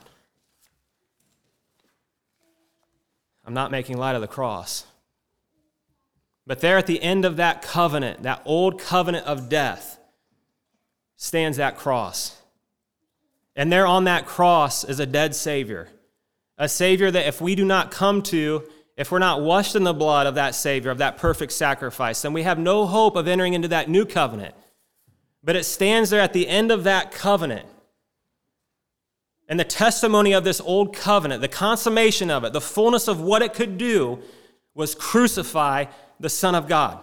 I'm not making light of the cross. But there at the end of that covenant, that old covenant of death, stands that cross. And there on that cross is a dead Savior. A Savior that if we do not come to, if we're not washed in the blood of that Savior, of that perfect sacrifice, then we have no hope of entering into that new covenant. But it stands there at the end of that covenant. And the testimony of this old covenant, the consummation of it, the fullness of what it could do, was crucify the Son of God.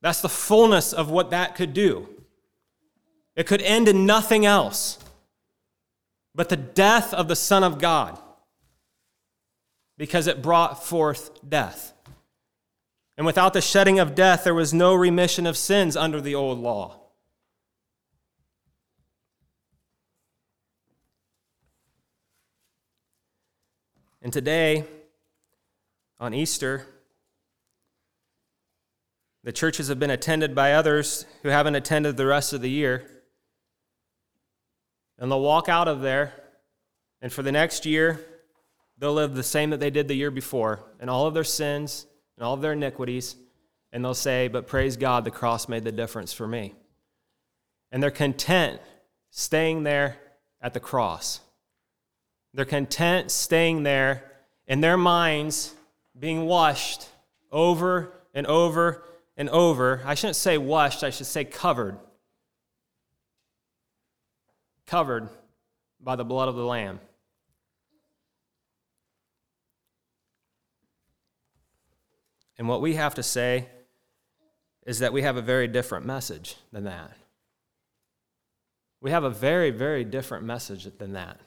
That's the fullness of what that could do. It could end in nothing else but the death of the Son of God because it brought forth death. And without the shedding of death, there was no remission of sins under the old law. And today, on Easter, the churches have been attended by others who haven't attended the rest of the year. And they'll walk out of there, and for the next year, they'll live the same that they did the year before, and all of their sins and all of their iniquities, and they'll say, But praise God, the cross made the difference for me. And they're content staying there at the cross. They're content staying there in their minds, being washed over and over and over. I shouldn't say washed, I should say covered. Covered by the blood of the Lamb. And what we have to say is that we have a very different message than that. We have a very, very different message than that.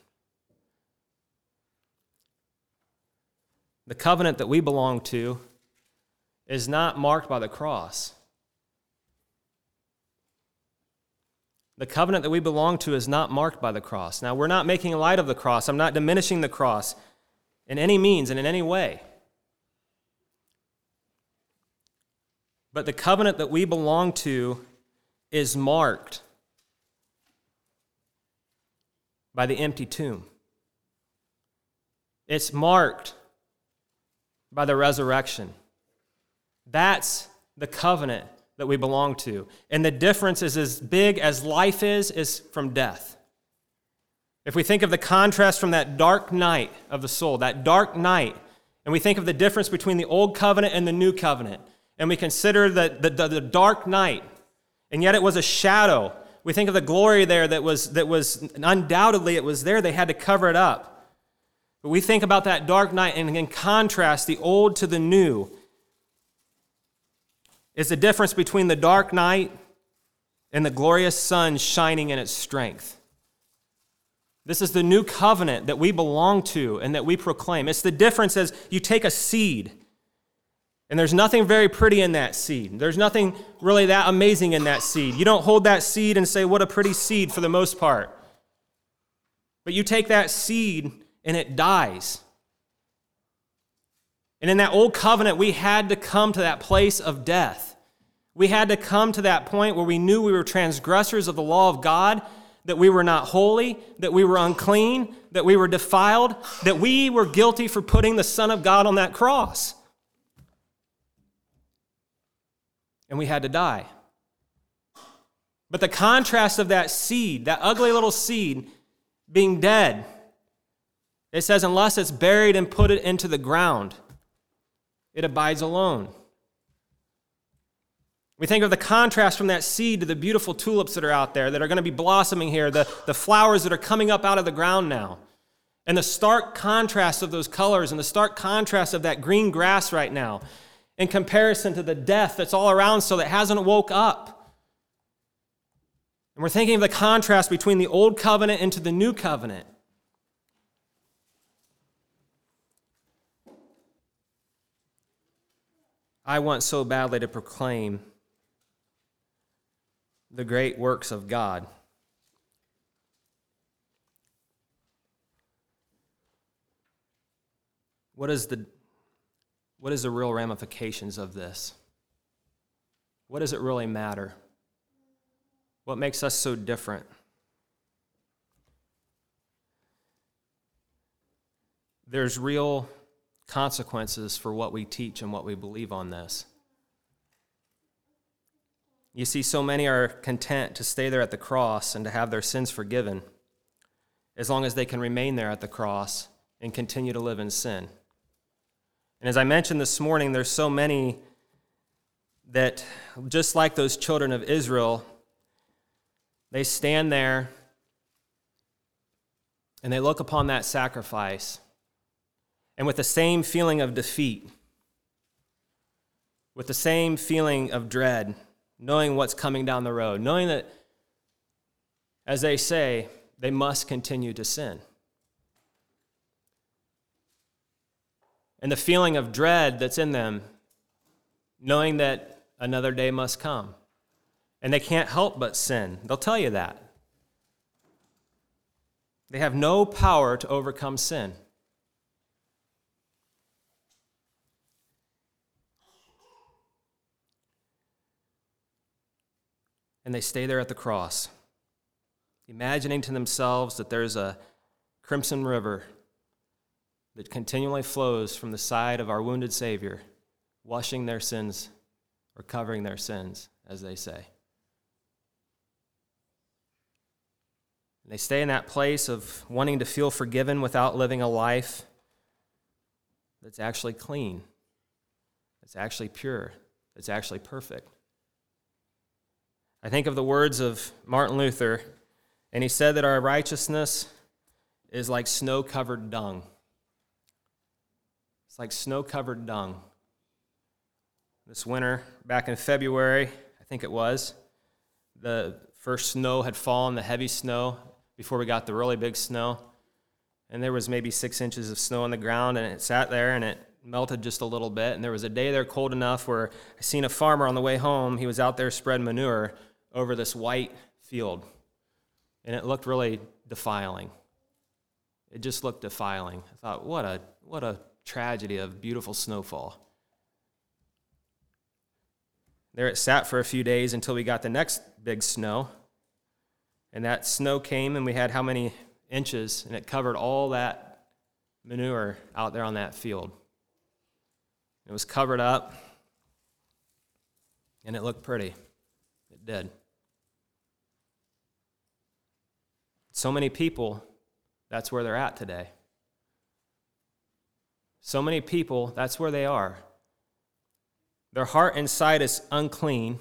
The covenant that we belong to is not marked by the cross. The covenant that we belong to is not marked by the cross. Now, we're not making light of the cross. I'm not diminishing the cross in any means and in any way. But the covenant that we belong to is marked by the empty tomb. It's marked by the resurrection. That's the covenant that we belong to. And the difference is as big as life is, is from death. If we think of the contrast from that dark night of the soul, that dark night, and we think of the difference between the old covenant and the new covenant, and we consider the, the, the, the dark night, and yet it was a shadow. We think of the glory there that was, that was undoubtedly it was there, they had to cover it up. But we think about that dark night and in contrast the old to the new is the difference between the dark night and the glorious sun shining in its strength. This is the new covenant that we belong to and that we proclaim. It's the difference as you take a seed, and there's nothing very pretty in that seed. There's nothing really that amazing in that seed. You don't hold that seed and say, What a pretty seed for the most part. But you take that seed and it dies. And in that old covenant, we had to come to that place of death. We had to come to that point where we knew we were transgressors of the law of God, that we were not holy, that we were unclean, that we were defiled, that we were guilty for putting the Son of God on that cross. And we had to die. But the contrast of that seed, that ugly little seed, being dead, it says, unless it's buried and put it into the ground, it abides alone. We think of the contrast from that seed to the beautiful tulips that are out there that are going to be blossoming here, the, the flowers that are coming up out of the ground now. And the stark contrast of those colors and the stark contrast of that green grass right now in comparison to the death that's all around so that hasn't woke up. And we're thinking of the contrast between the old covenant into the new covenant. I want so badly to proclaim the great works of God. What is the what is the real ramifications of this? What does it really matter? What makes us so different? There's real consequences for what we teach and what we believe on this. You see, so many are content to stay there at the cross and to have their sins forgiven as long as they can remain there at the cross and continue to live in sin. And as I mentioned this morning, there's so many that, just like those children of Israel, they stand there and they look upon that sacrifice, and with the same feeling of defeat, with the same feeling of dread, knowing what's coming down the road, knowing that, as they say, they must continue to sin. And the feeling of dread that's in them, knowing that another day must come. And they can't help but sin. They'll tell you that. They have no power to overcome sin. And they stay there at the cross, imagining to themselves that there's a crimson river that continually flows from the side of our wounded Savior, washing their sins or covering their sins, as they say. And they stay in that place of wanting to feel forgiven without living a life that's actually clean, that's actually pure, that's actually perfect. I think of the words of Martin Luther, and he said that our righteousness is like snow covered dung. It's like snow covered dung. This winter, back in February, I think it was, the first snow had fallen, the heavy snow, before we got the really big snow. And there was maybe six inches of snow on the ground, and it sat there and it melted just a little bit. And there was a day there cold enough where I seen a farmer on the way home. He was out there spreading manure over this white field, and it looked really defiling. It just looked defiling. I thought, what a what a tragedy of beautiful snowfall. There it sat for a few days until we got the next big snow. And that snow came, and we had how many inches, and it covered all that manure out there on that field. It was covered up, and it looked pretty. It did. So many people, that's where they're at today. So many people, that's where they are. Their heart inside is unclean,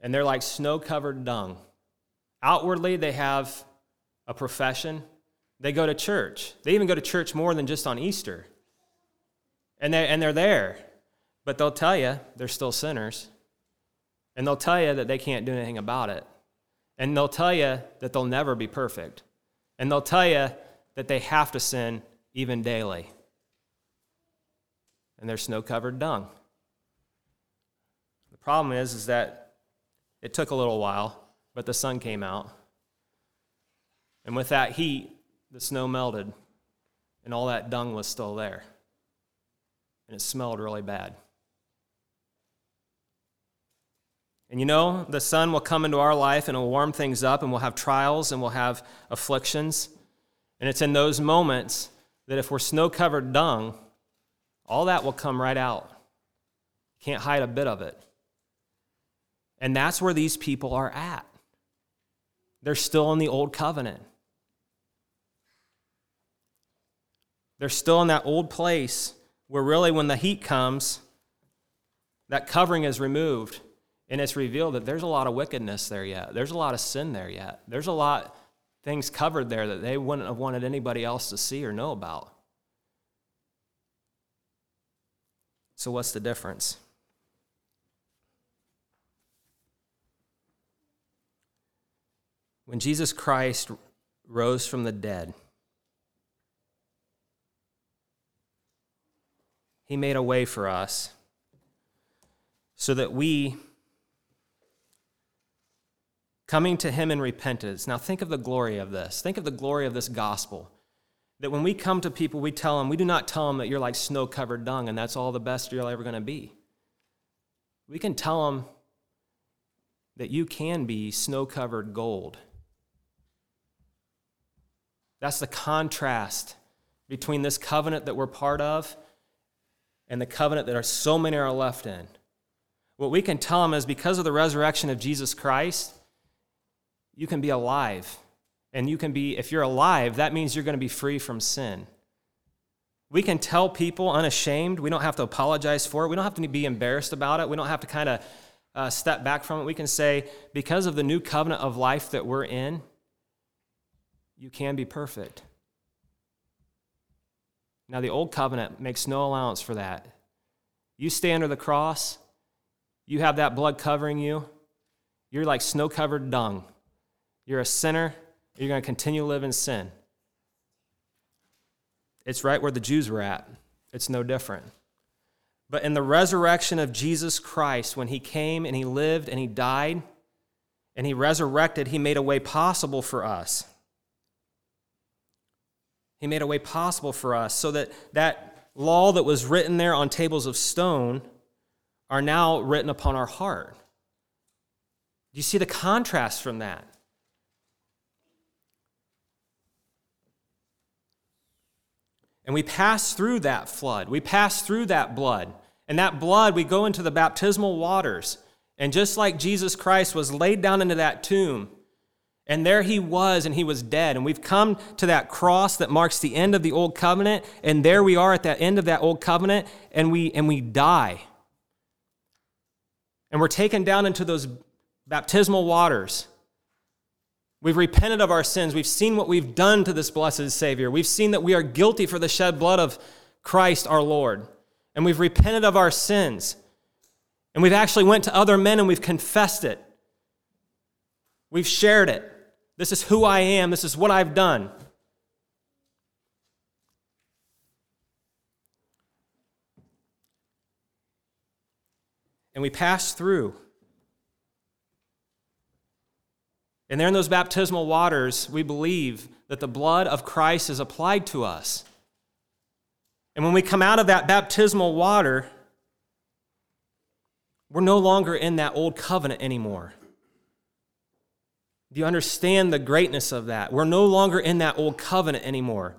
and they're like snow covered dung. Outwardly, they have a profession. They go to church. They even go to church more than just on Easter. And, they, and they're there. But they'll tell you they're still sinners. And they'll tell you that they can't do anything about it. And they'll tell you that they'll never be perfect. And they'll tell you that they have to sin even daily. And they're snow covered dung. The problem is, is that it took a little while but the sun came out. And with that heat, the snow melted, and all that dung was still there. And it smelled really bad. And you know, the sun will come into our life and it'll warm things up, and we'll have trials and we'll have afflictions. And it's in those moments that if we're snow covered dung, all that will come right out. Can't hide a bit of it. And that's where these people are at. They're still in the old covenant. They're still in that old place where, really, when the heat comes, that covering is removed and it's revealed that there's a lot of wickedness there yet. There's a lot of sin there yet. There's a lot things covered there that they wouldn't have wanted anybody else to see or know about. So, what's the difference? When Jesus Christ rose from the dead, he made a way for us so that we, coming to him in repentance, now think of the glory of this. Think of the glory of this gospel. That when we come to people, we tell them, we do not tell them that you're like snow covered dung and that's all the best you're ever going to be. We can tell them that you can be snow covered gold that's the contrast between this covenant that we're part of and the covenant that are so many are left in. what we can tell them is because of the resurrection of Jesus Christ, you can be alive. And you can be, if you're alive, that means you're going to be free from sin. We can tell people unashamed. We don't have to apologize for it. We don't have to be embarrassed about it. We don't have to kind of uh, step back from it. We can say, because of the new covenant of life that we're in, you can be perfect. Now, the old covenant makes no allowance for that. You stay under the cross, you have that blood covering you, you're like snow covered dung. You're a sinner, you're going to continue in sin. It's right where the Jews were at. It's no different. But in the resurrection of Jesus Christ, when he came and he lived and he died and he resurrected, he made a way possible for us. He made a way possible for us so that that law that was written there on tables of stone are now written upon our heart. Do you see the contrast from that? And we pass through that flood. We pass through that blood. And that blood, we go into the baptismal waters. And just like Jesus Christ was laid down into that tomb, and there he was, and he was dead. And we've come to that cross that marks the end of the old covenant. And there we are at that end of that old covenant, and we, and we die. And we're taken down into those baptismal waters. We've repented of our sins. We've seen what we've done to this blessed Savior. We've seen that we are guilty for the shed blood of Christ our Lord. And we've repented of our sins. And we've actually went to other men and we've confessed it. We've shared it. This is who I am. This is what I've done. And we pass through And there in those baptismal waters, we believe that the blood of Christ is applied to us. And when we come out of that baptismal water, we're no longer in that old covenant anymore. Do you understand the greatness of that? We're no longer in that old covenant anymore.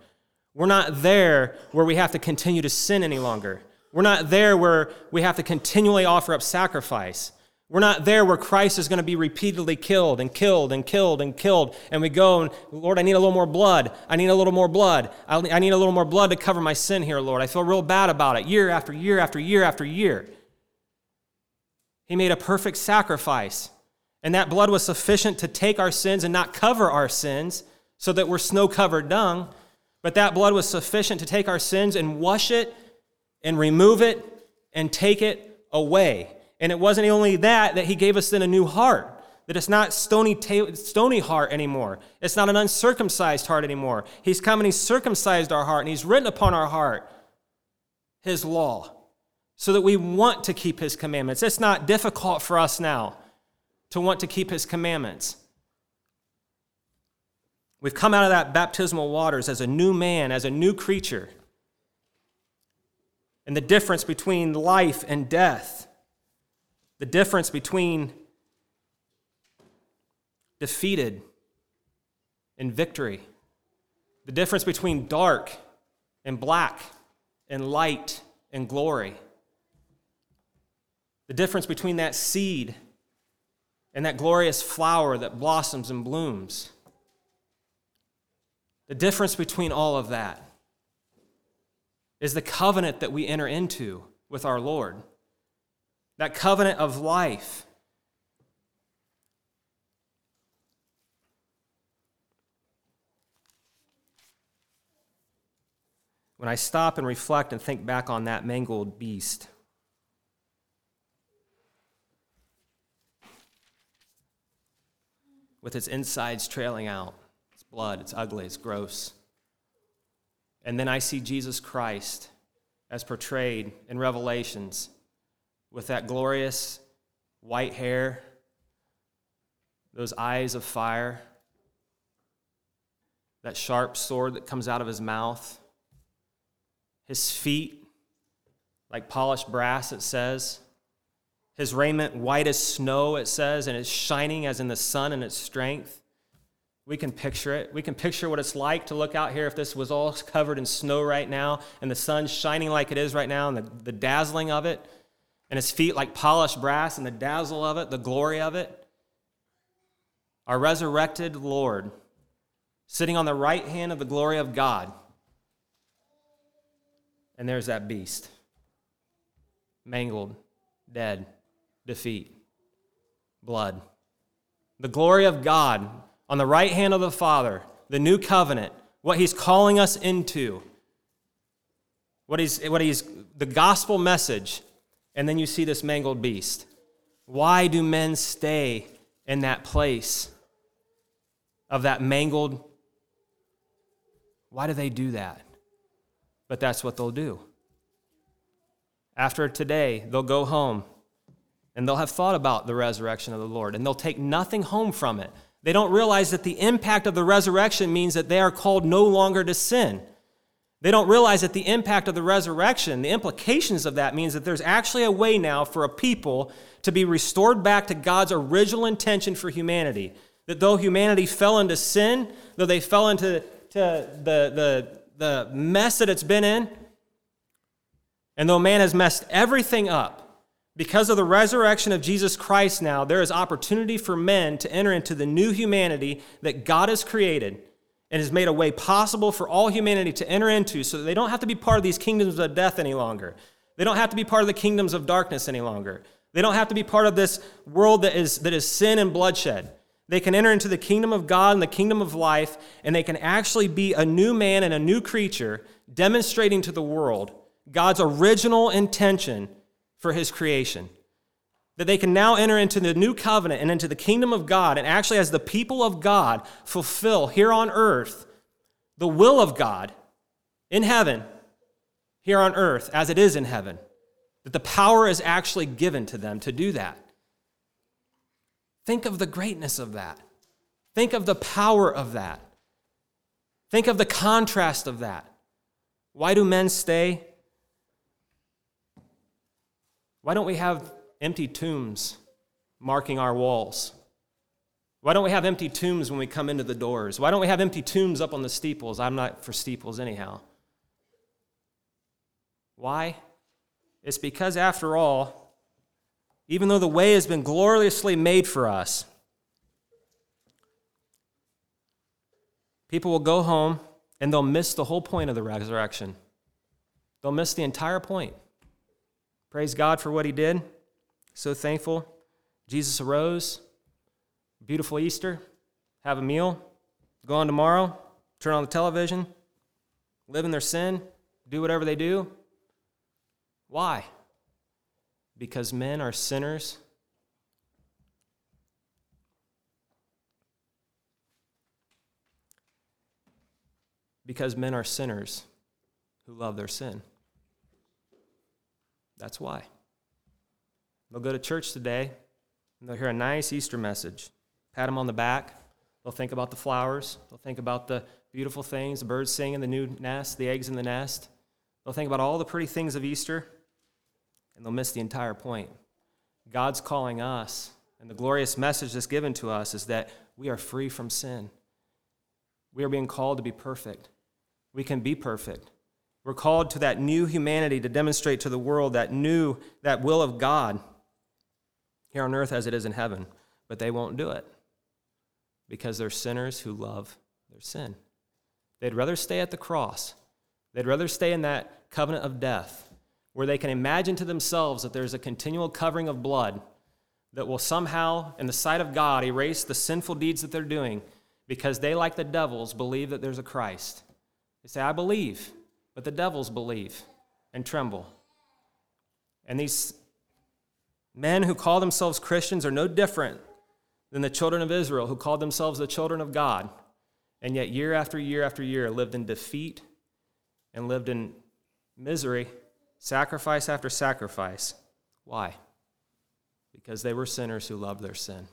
We're not there where we have to continue to sin any longer. We're not there where we have to continually offer up sacrifice. We're not there where Christ is going to be repeatedly killed and killed and killed and killed. And we go and, Lord, I need a little more blood. I need a little more blood. I need a little more blood to cover my sin here, Lord. I feel real bad about it year after year after year after year. He made a perfect sacrifice. And that blood was sufficient to take our sins and not cover our sins so that we're snow covered dung. But that blood was sufficient to take our sins and wash it and remove it and take it away. And it wasn't only that, that he gave us then a new heart. That it's not stony, stony heart anymore. It's not an uncircumcised heart anymore. He's come and he's circumcised our heart and he's written upon our heart his law so that we want to keep his commandments. It's not difficult for us now to want to keep his commandments. We've come out of that baptismal waters as a new man, as a new creature. And the difference between life and death the difference between defeated and victory, the difference between dark and black and light and glory, the difference between that seed and that glorious flower that blossoms and blooms. The difference between all of that is the covenant that we enter into with our Lord that covenant of life. When I stop and reflect and think back on that mangled beast, with its insides trailing out, its blood, it's ugly, it's gross. And then I see Jesus Christ as portrayed in Revelations with that glorious white hair, those eyes of fire, that sharp sword that comes out of his mouth, his feet like polished brass, it says. His raiment white as snow, it says, and it's shining as in the sun in its strength. We can picture it. We can picture what it's like to look out here if this was all covered in snow right now and the sun shining like it is right now and the, the dazzling of it and his feet like polished brass, and the dazzle of it, the glory of it. Our resurrected Lord, sitting on the right hand of the glory of God. And there's that beast mangled, dead, defeat, blood. The glory of God on the right hand of the Father, the new covenant, what he's calling us into, what he's, what he's the gospel message, and then you see this mangled beast. Why do men stay in that place of that mangled? Why do they do that? But that's what they'll do. After today, they'll go home and they'll have thought about the resurrection of the Lord and they'll take nothing home from it. They don't realize that the impact of the resurrection means that they are called no longer to sin. They don't realize that the impact of the resurrection, the implications of that means that there's actually a way now for a people to be restored back to God's original intention for humanity. That though humanity fell into sin, though they fell into to the, the, the mess that it's been in, and though man has messed everything up, because of the resurrection of Jesus Christ now, there is opportunity for men to enter into the new humanity that God has created and has made a way possible for all humanity to enter into so that they don't have to be part of these kingdoms of death any longer. They don't have to be part of the kingdoms of darkness any longer. They don't have to be part of this world that is, that is sin and bloodshed. They can enter into the kingdom of God and the kingdom of life, and they can actually be a new man and a new creature, demonstrating to the world God's original intention for his creation. That they can now enter into the new covenant and into the kingdom of God, and actually, as the people of God, fulfill here on earth the will of God in heaven, here on earth, as it is in heaven. That the power is actually given to them to do that. Think of the greatness of that. Think of the power of that. Think of the contrast of that. Why do men stay why don't we have empty tombs marking our walls? Why don't we have empty tombs when we come into the doors? Why don't we have empty tombs up on the steeples? I'm not for steeples anyhow. Why? It's because, after all, even though the way has been gloriously made for us, people will go home and they'll miss the whole point of the resurrection. They'll miss the entire point. Praise God for what he did. So thankful. Jesus arose. Beautiful Easter. Have a meal. Go on tomorrow. Turn on the television. Live in their sin. Do whatever they do. Why? Because men are sinners. Because men are sinners who love their sin. That's why. They'll go to church today and they'll hear a nice Easter message. Pat them on the back. They'll think about the flowers. They'll think about the beautiful things, the birds singing, the new nest, the eggs in the nest. They'll think about all the pretty things of Easter, and they'll miss the entire point. God's calling us, and the glorious message that's given to us is that we are free from sin. We are being called to be perfect. We can be perfect. We're called to that new humanity to demonstrate to the world that new, that will of God here on earth as it is in heaven. But they won't do it because they're sinners who love their sin. They'd rather stay at the cross, they'd rather stay in that covenant of death where they can imagine to themselves that there's a continual covering of blood that will somehow, in the sight of God, erase the sinful deeds that they're doing because they, like the devils, believe that there's a Christ. They say, I believe. But the devils believe and tremble. And these men who call themselves Christians are no different than the children of Israel who called themselves the children of God, and yet year after year after year lived in defeat and lived in misery, sacrifice after sacrifice. Why? Because they were sinners who loved their sin.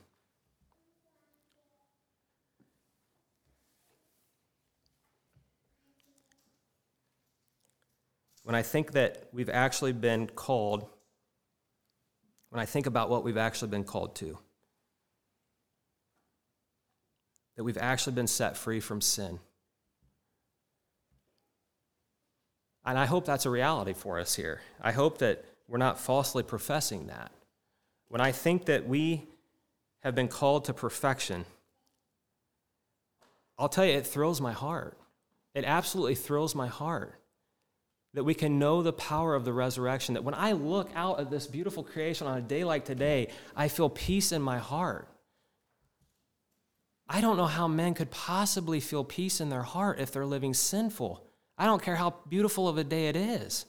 when I think that we've actually been called, when I think about what we've actually been called to, that we've actually been set free from sin. And I hope that's a reality for us here. I hope that we're not falsely professing that. When I think that we have been called to perfection, I'll tell you, it thrills my heart. It absolutely thrills my heart that we can know the power of the resurrection. That when I look out at this beautiful creation on a day like today, I feel peace in my heart. I don't know how men could possibly feel peace in their heart if they're living sinful. I don't care how beautiful of a day it is.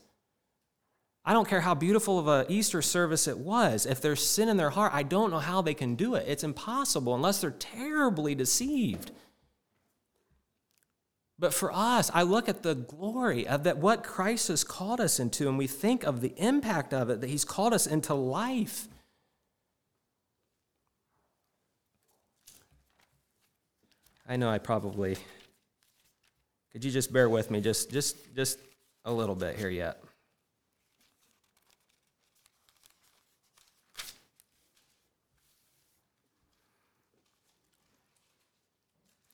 I don't care how beautiful of an Easter service it was. If there's sin in their heart, I don't know how they can do it. It's impossible unless they're terribly deceived. But for us, I look at the glory of that what Christ has called us into, and we think of the impact of it, that He's called us into life. I know I probably could you just bear with me just just just a little bit here yet?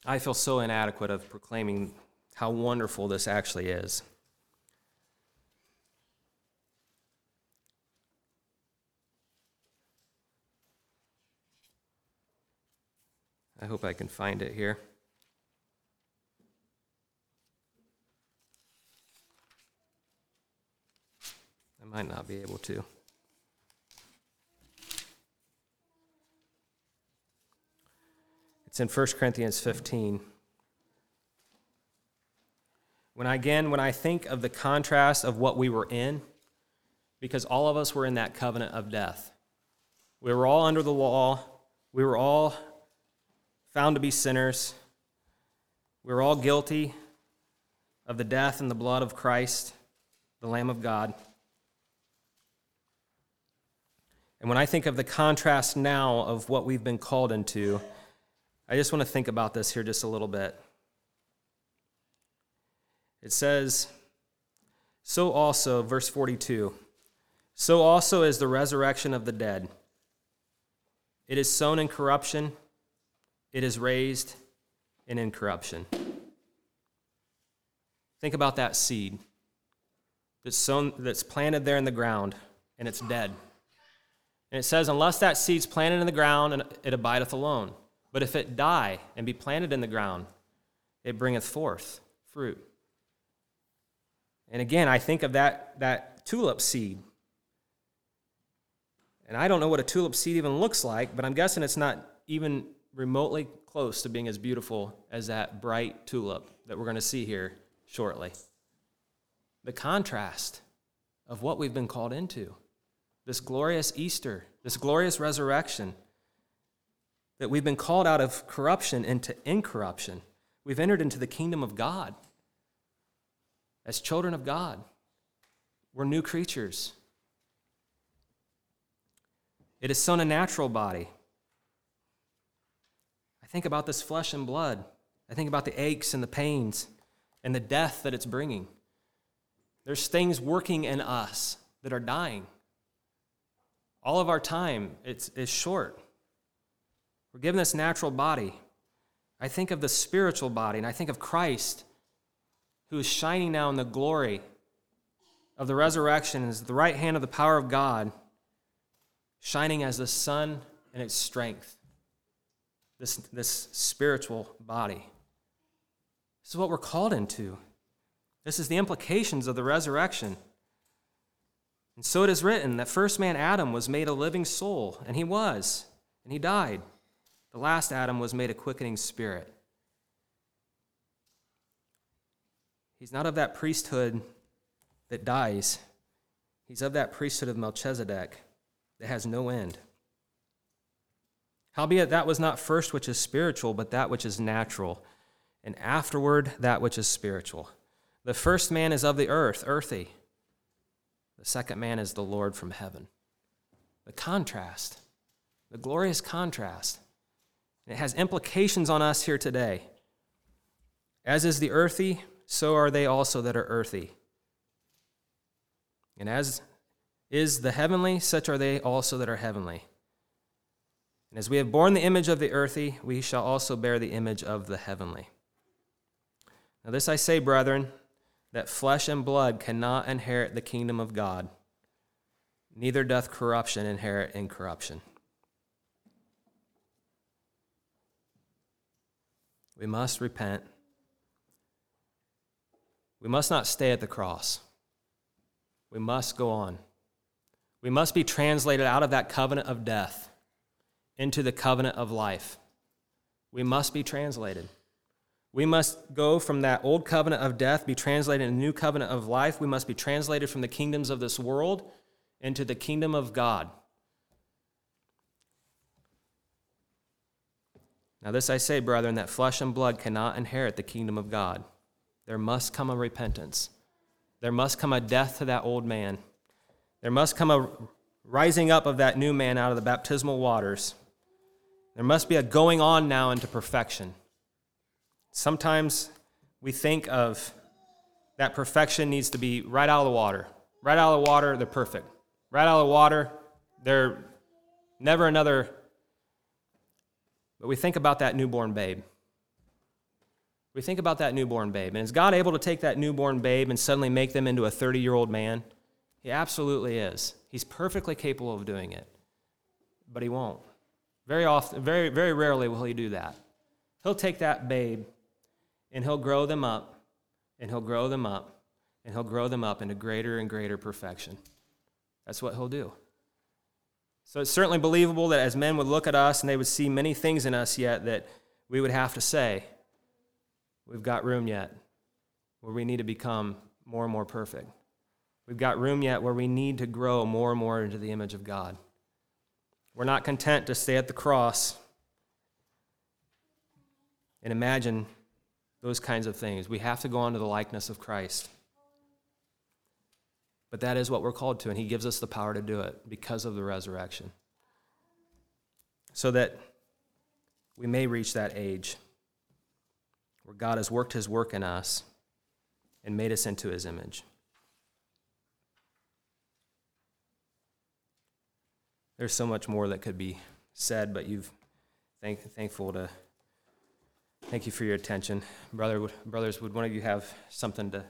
I feel so inadequate of proclaiming how wonderful this actually is. I hope I can find it here. I might not be able to. It's in 1 Corinthians 15. When I, again, when I think of the contrast of what we were in, because all of us were in that covenant of death. We were all under the law. We were all found to be sinners. We were all guilty of the death and the blood of Christ, the Lamb of God. And when I think of the contrast now of what we've been called into, I just want to think about this here just a little bit. It says, So also, verse 42, so also is the resurrection of the dead. It is sown in corruption, it is raised in incorruption. Think about that seed that's sown, that's planted there in the ground, and it's dead. And it says, Unless that seed's planted in the ground, and it abideth alone. But if it die and be planted in the ground, it bringeth forth fruit. And again, I think of that, that tulip seed. And I don't know what a tulip seed even looks like, but I'm guessing it's not even remotely close to being as beautiful as that bright tulip that we're going to see here shortly. The contrast of what we've been called into this glorious Easter, this glorious resurrection that we've been called out of corruption into incorruption. We've entered into the kingdom of God. As children of God, we're new creatures. It is sown a natural body. I think about this flesh and blood. I think about the aches and the pains and the death that it's bringing. There's things working in us that are dying. All of our time it's, is short. We're given this natural body. I think of the spiritual body, and I think of Christ, who is shining now in the glory of the resurrection, is the right hand of the power of God, shining as the sun in its strength. This, this spiritual body. This is what we're called into. This is the implications of the resurrection. And so it is written that first man Adam was made a living soul, and he was, and he died. The last Adam was made a quickening spirit. He's not of that priesthood that dies, he's of that priesthood of Melchizedek that has no end. Howbeit, that was not first which is spiritual, but that which is natural, and afterward that which is spiritual. The first man is of the earth, earthy. The second man is the Lord from heaven. The contrast, the glorious contrast. It has implications on us here today. As is the earthy, so are they also that are earthy. And as is the heavenly, such are they also that are heavenly. And as we have borne the image of the earthy, we shall also bear the image of the heavenly. Now, this I say, brethren, that flesh and blood cannot inherit the kingdom of God, neither doth corruption inherit incorruption. We must repent. We must not stay at the cross. We must go on. We must be translated out of that covenant of death into the covenant of life. We must be translated. We must go from that old covenant of death, be translated in a new covenant of life. We must be translated from the kingdoms of this world into the kingdom of God. Now, this I say, brethren, that flesh and blood cannot inherit the kingdom of God. There must come a repentance. There must come a death to that old man. There must come a rising up of that new man out of the baptismal waters. There must be a going on now into perfection. Sometimes we think of that perfection needs to be right out of the water. Right out of the water, they're perfect. Right out of the water, they're never another. But we think about that newborn babe. We think about that newborn babe. And is God able to take that newborn babe and suddenly make them into a 30 year old man? He absolutely is. He's perfectly capable of doing it. But he won't. Very often, very, very rarely will he do that. He'll take that babe and he'll grow them up, and he'll grow them up, and he'll grow them up into greater and greater perfection. That's what he'll do. So it's certainly believable that as men would look at us and they would see many things in us yet that we would have to say, we've got room yet where we need to become more and more perfect. We've got room yet where we need to grow more and more into the image of God. We're not content to stay at the cross and imagine those kinds of things. We have to go on to the likeness of Christ. But that is what we're called to, and He gives us the power to do it because of the resurrection. So that we may reach that age where God has worked His work in us and made us into His image. There's so much more that could be said, but you've thank, thankful to Thank you for your attention. Brother, brothers, would one of you have something to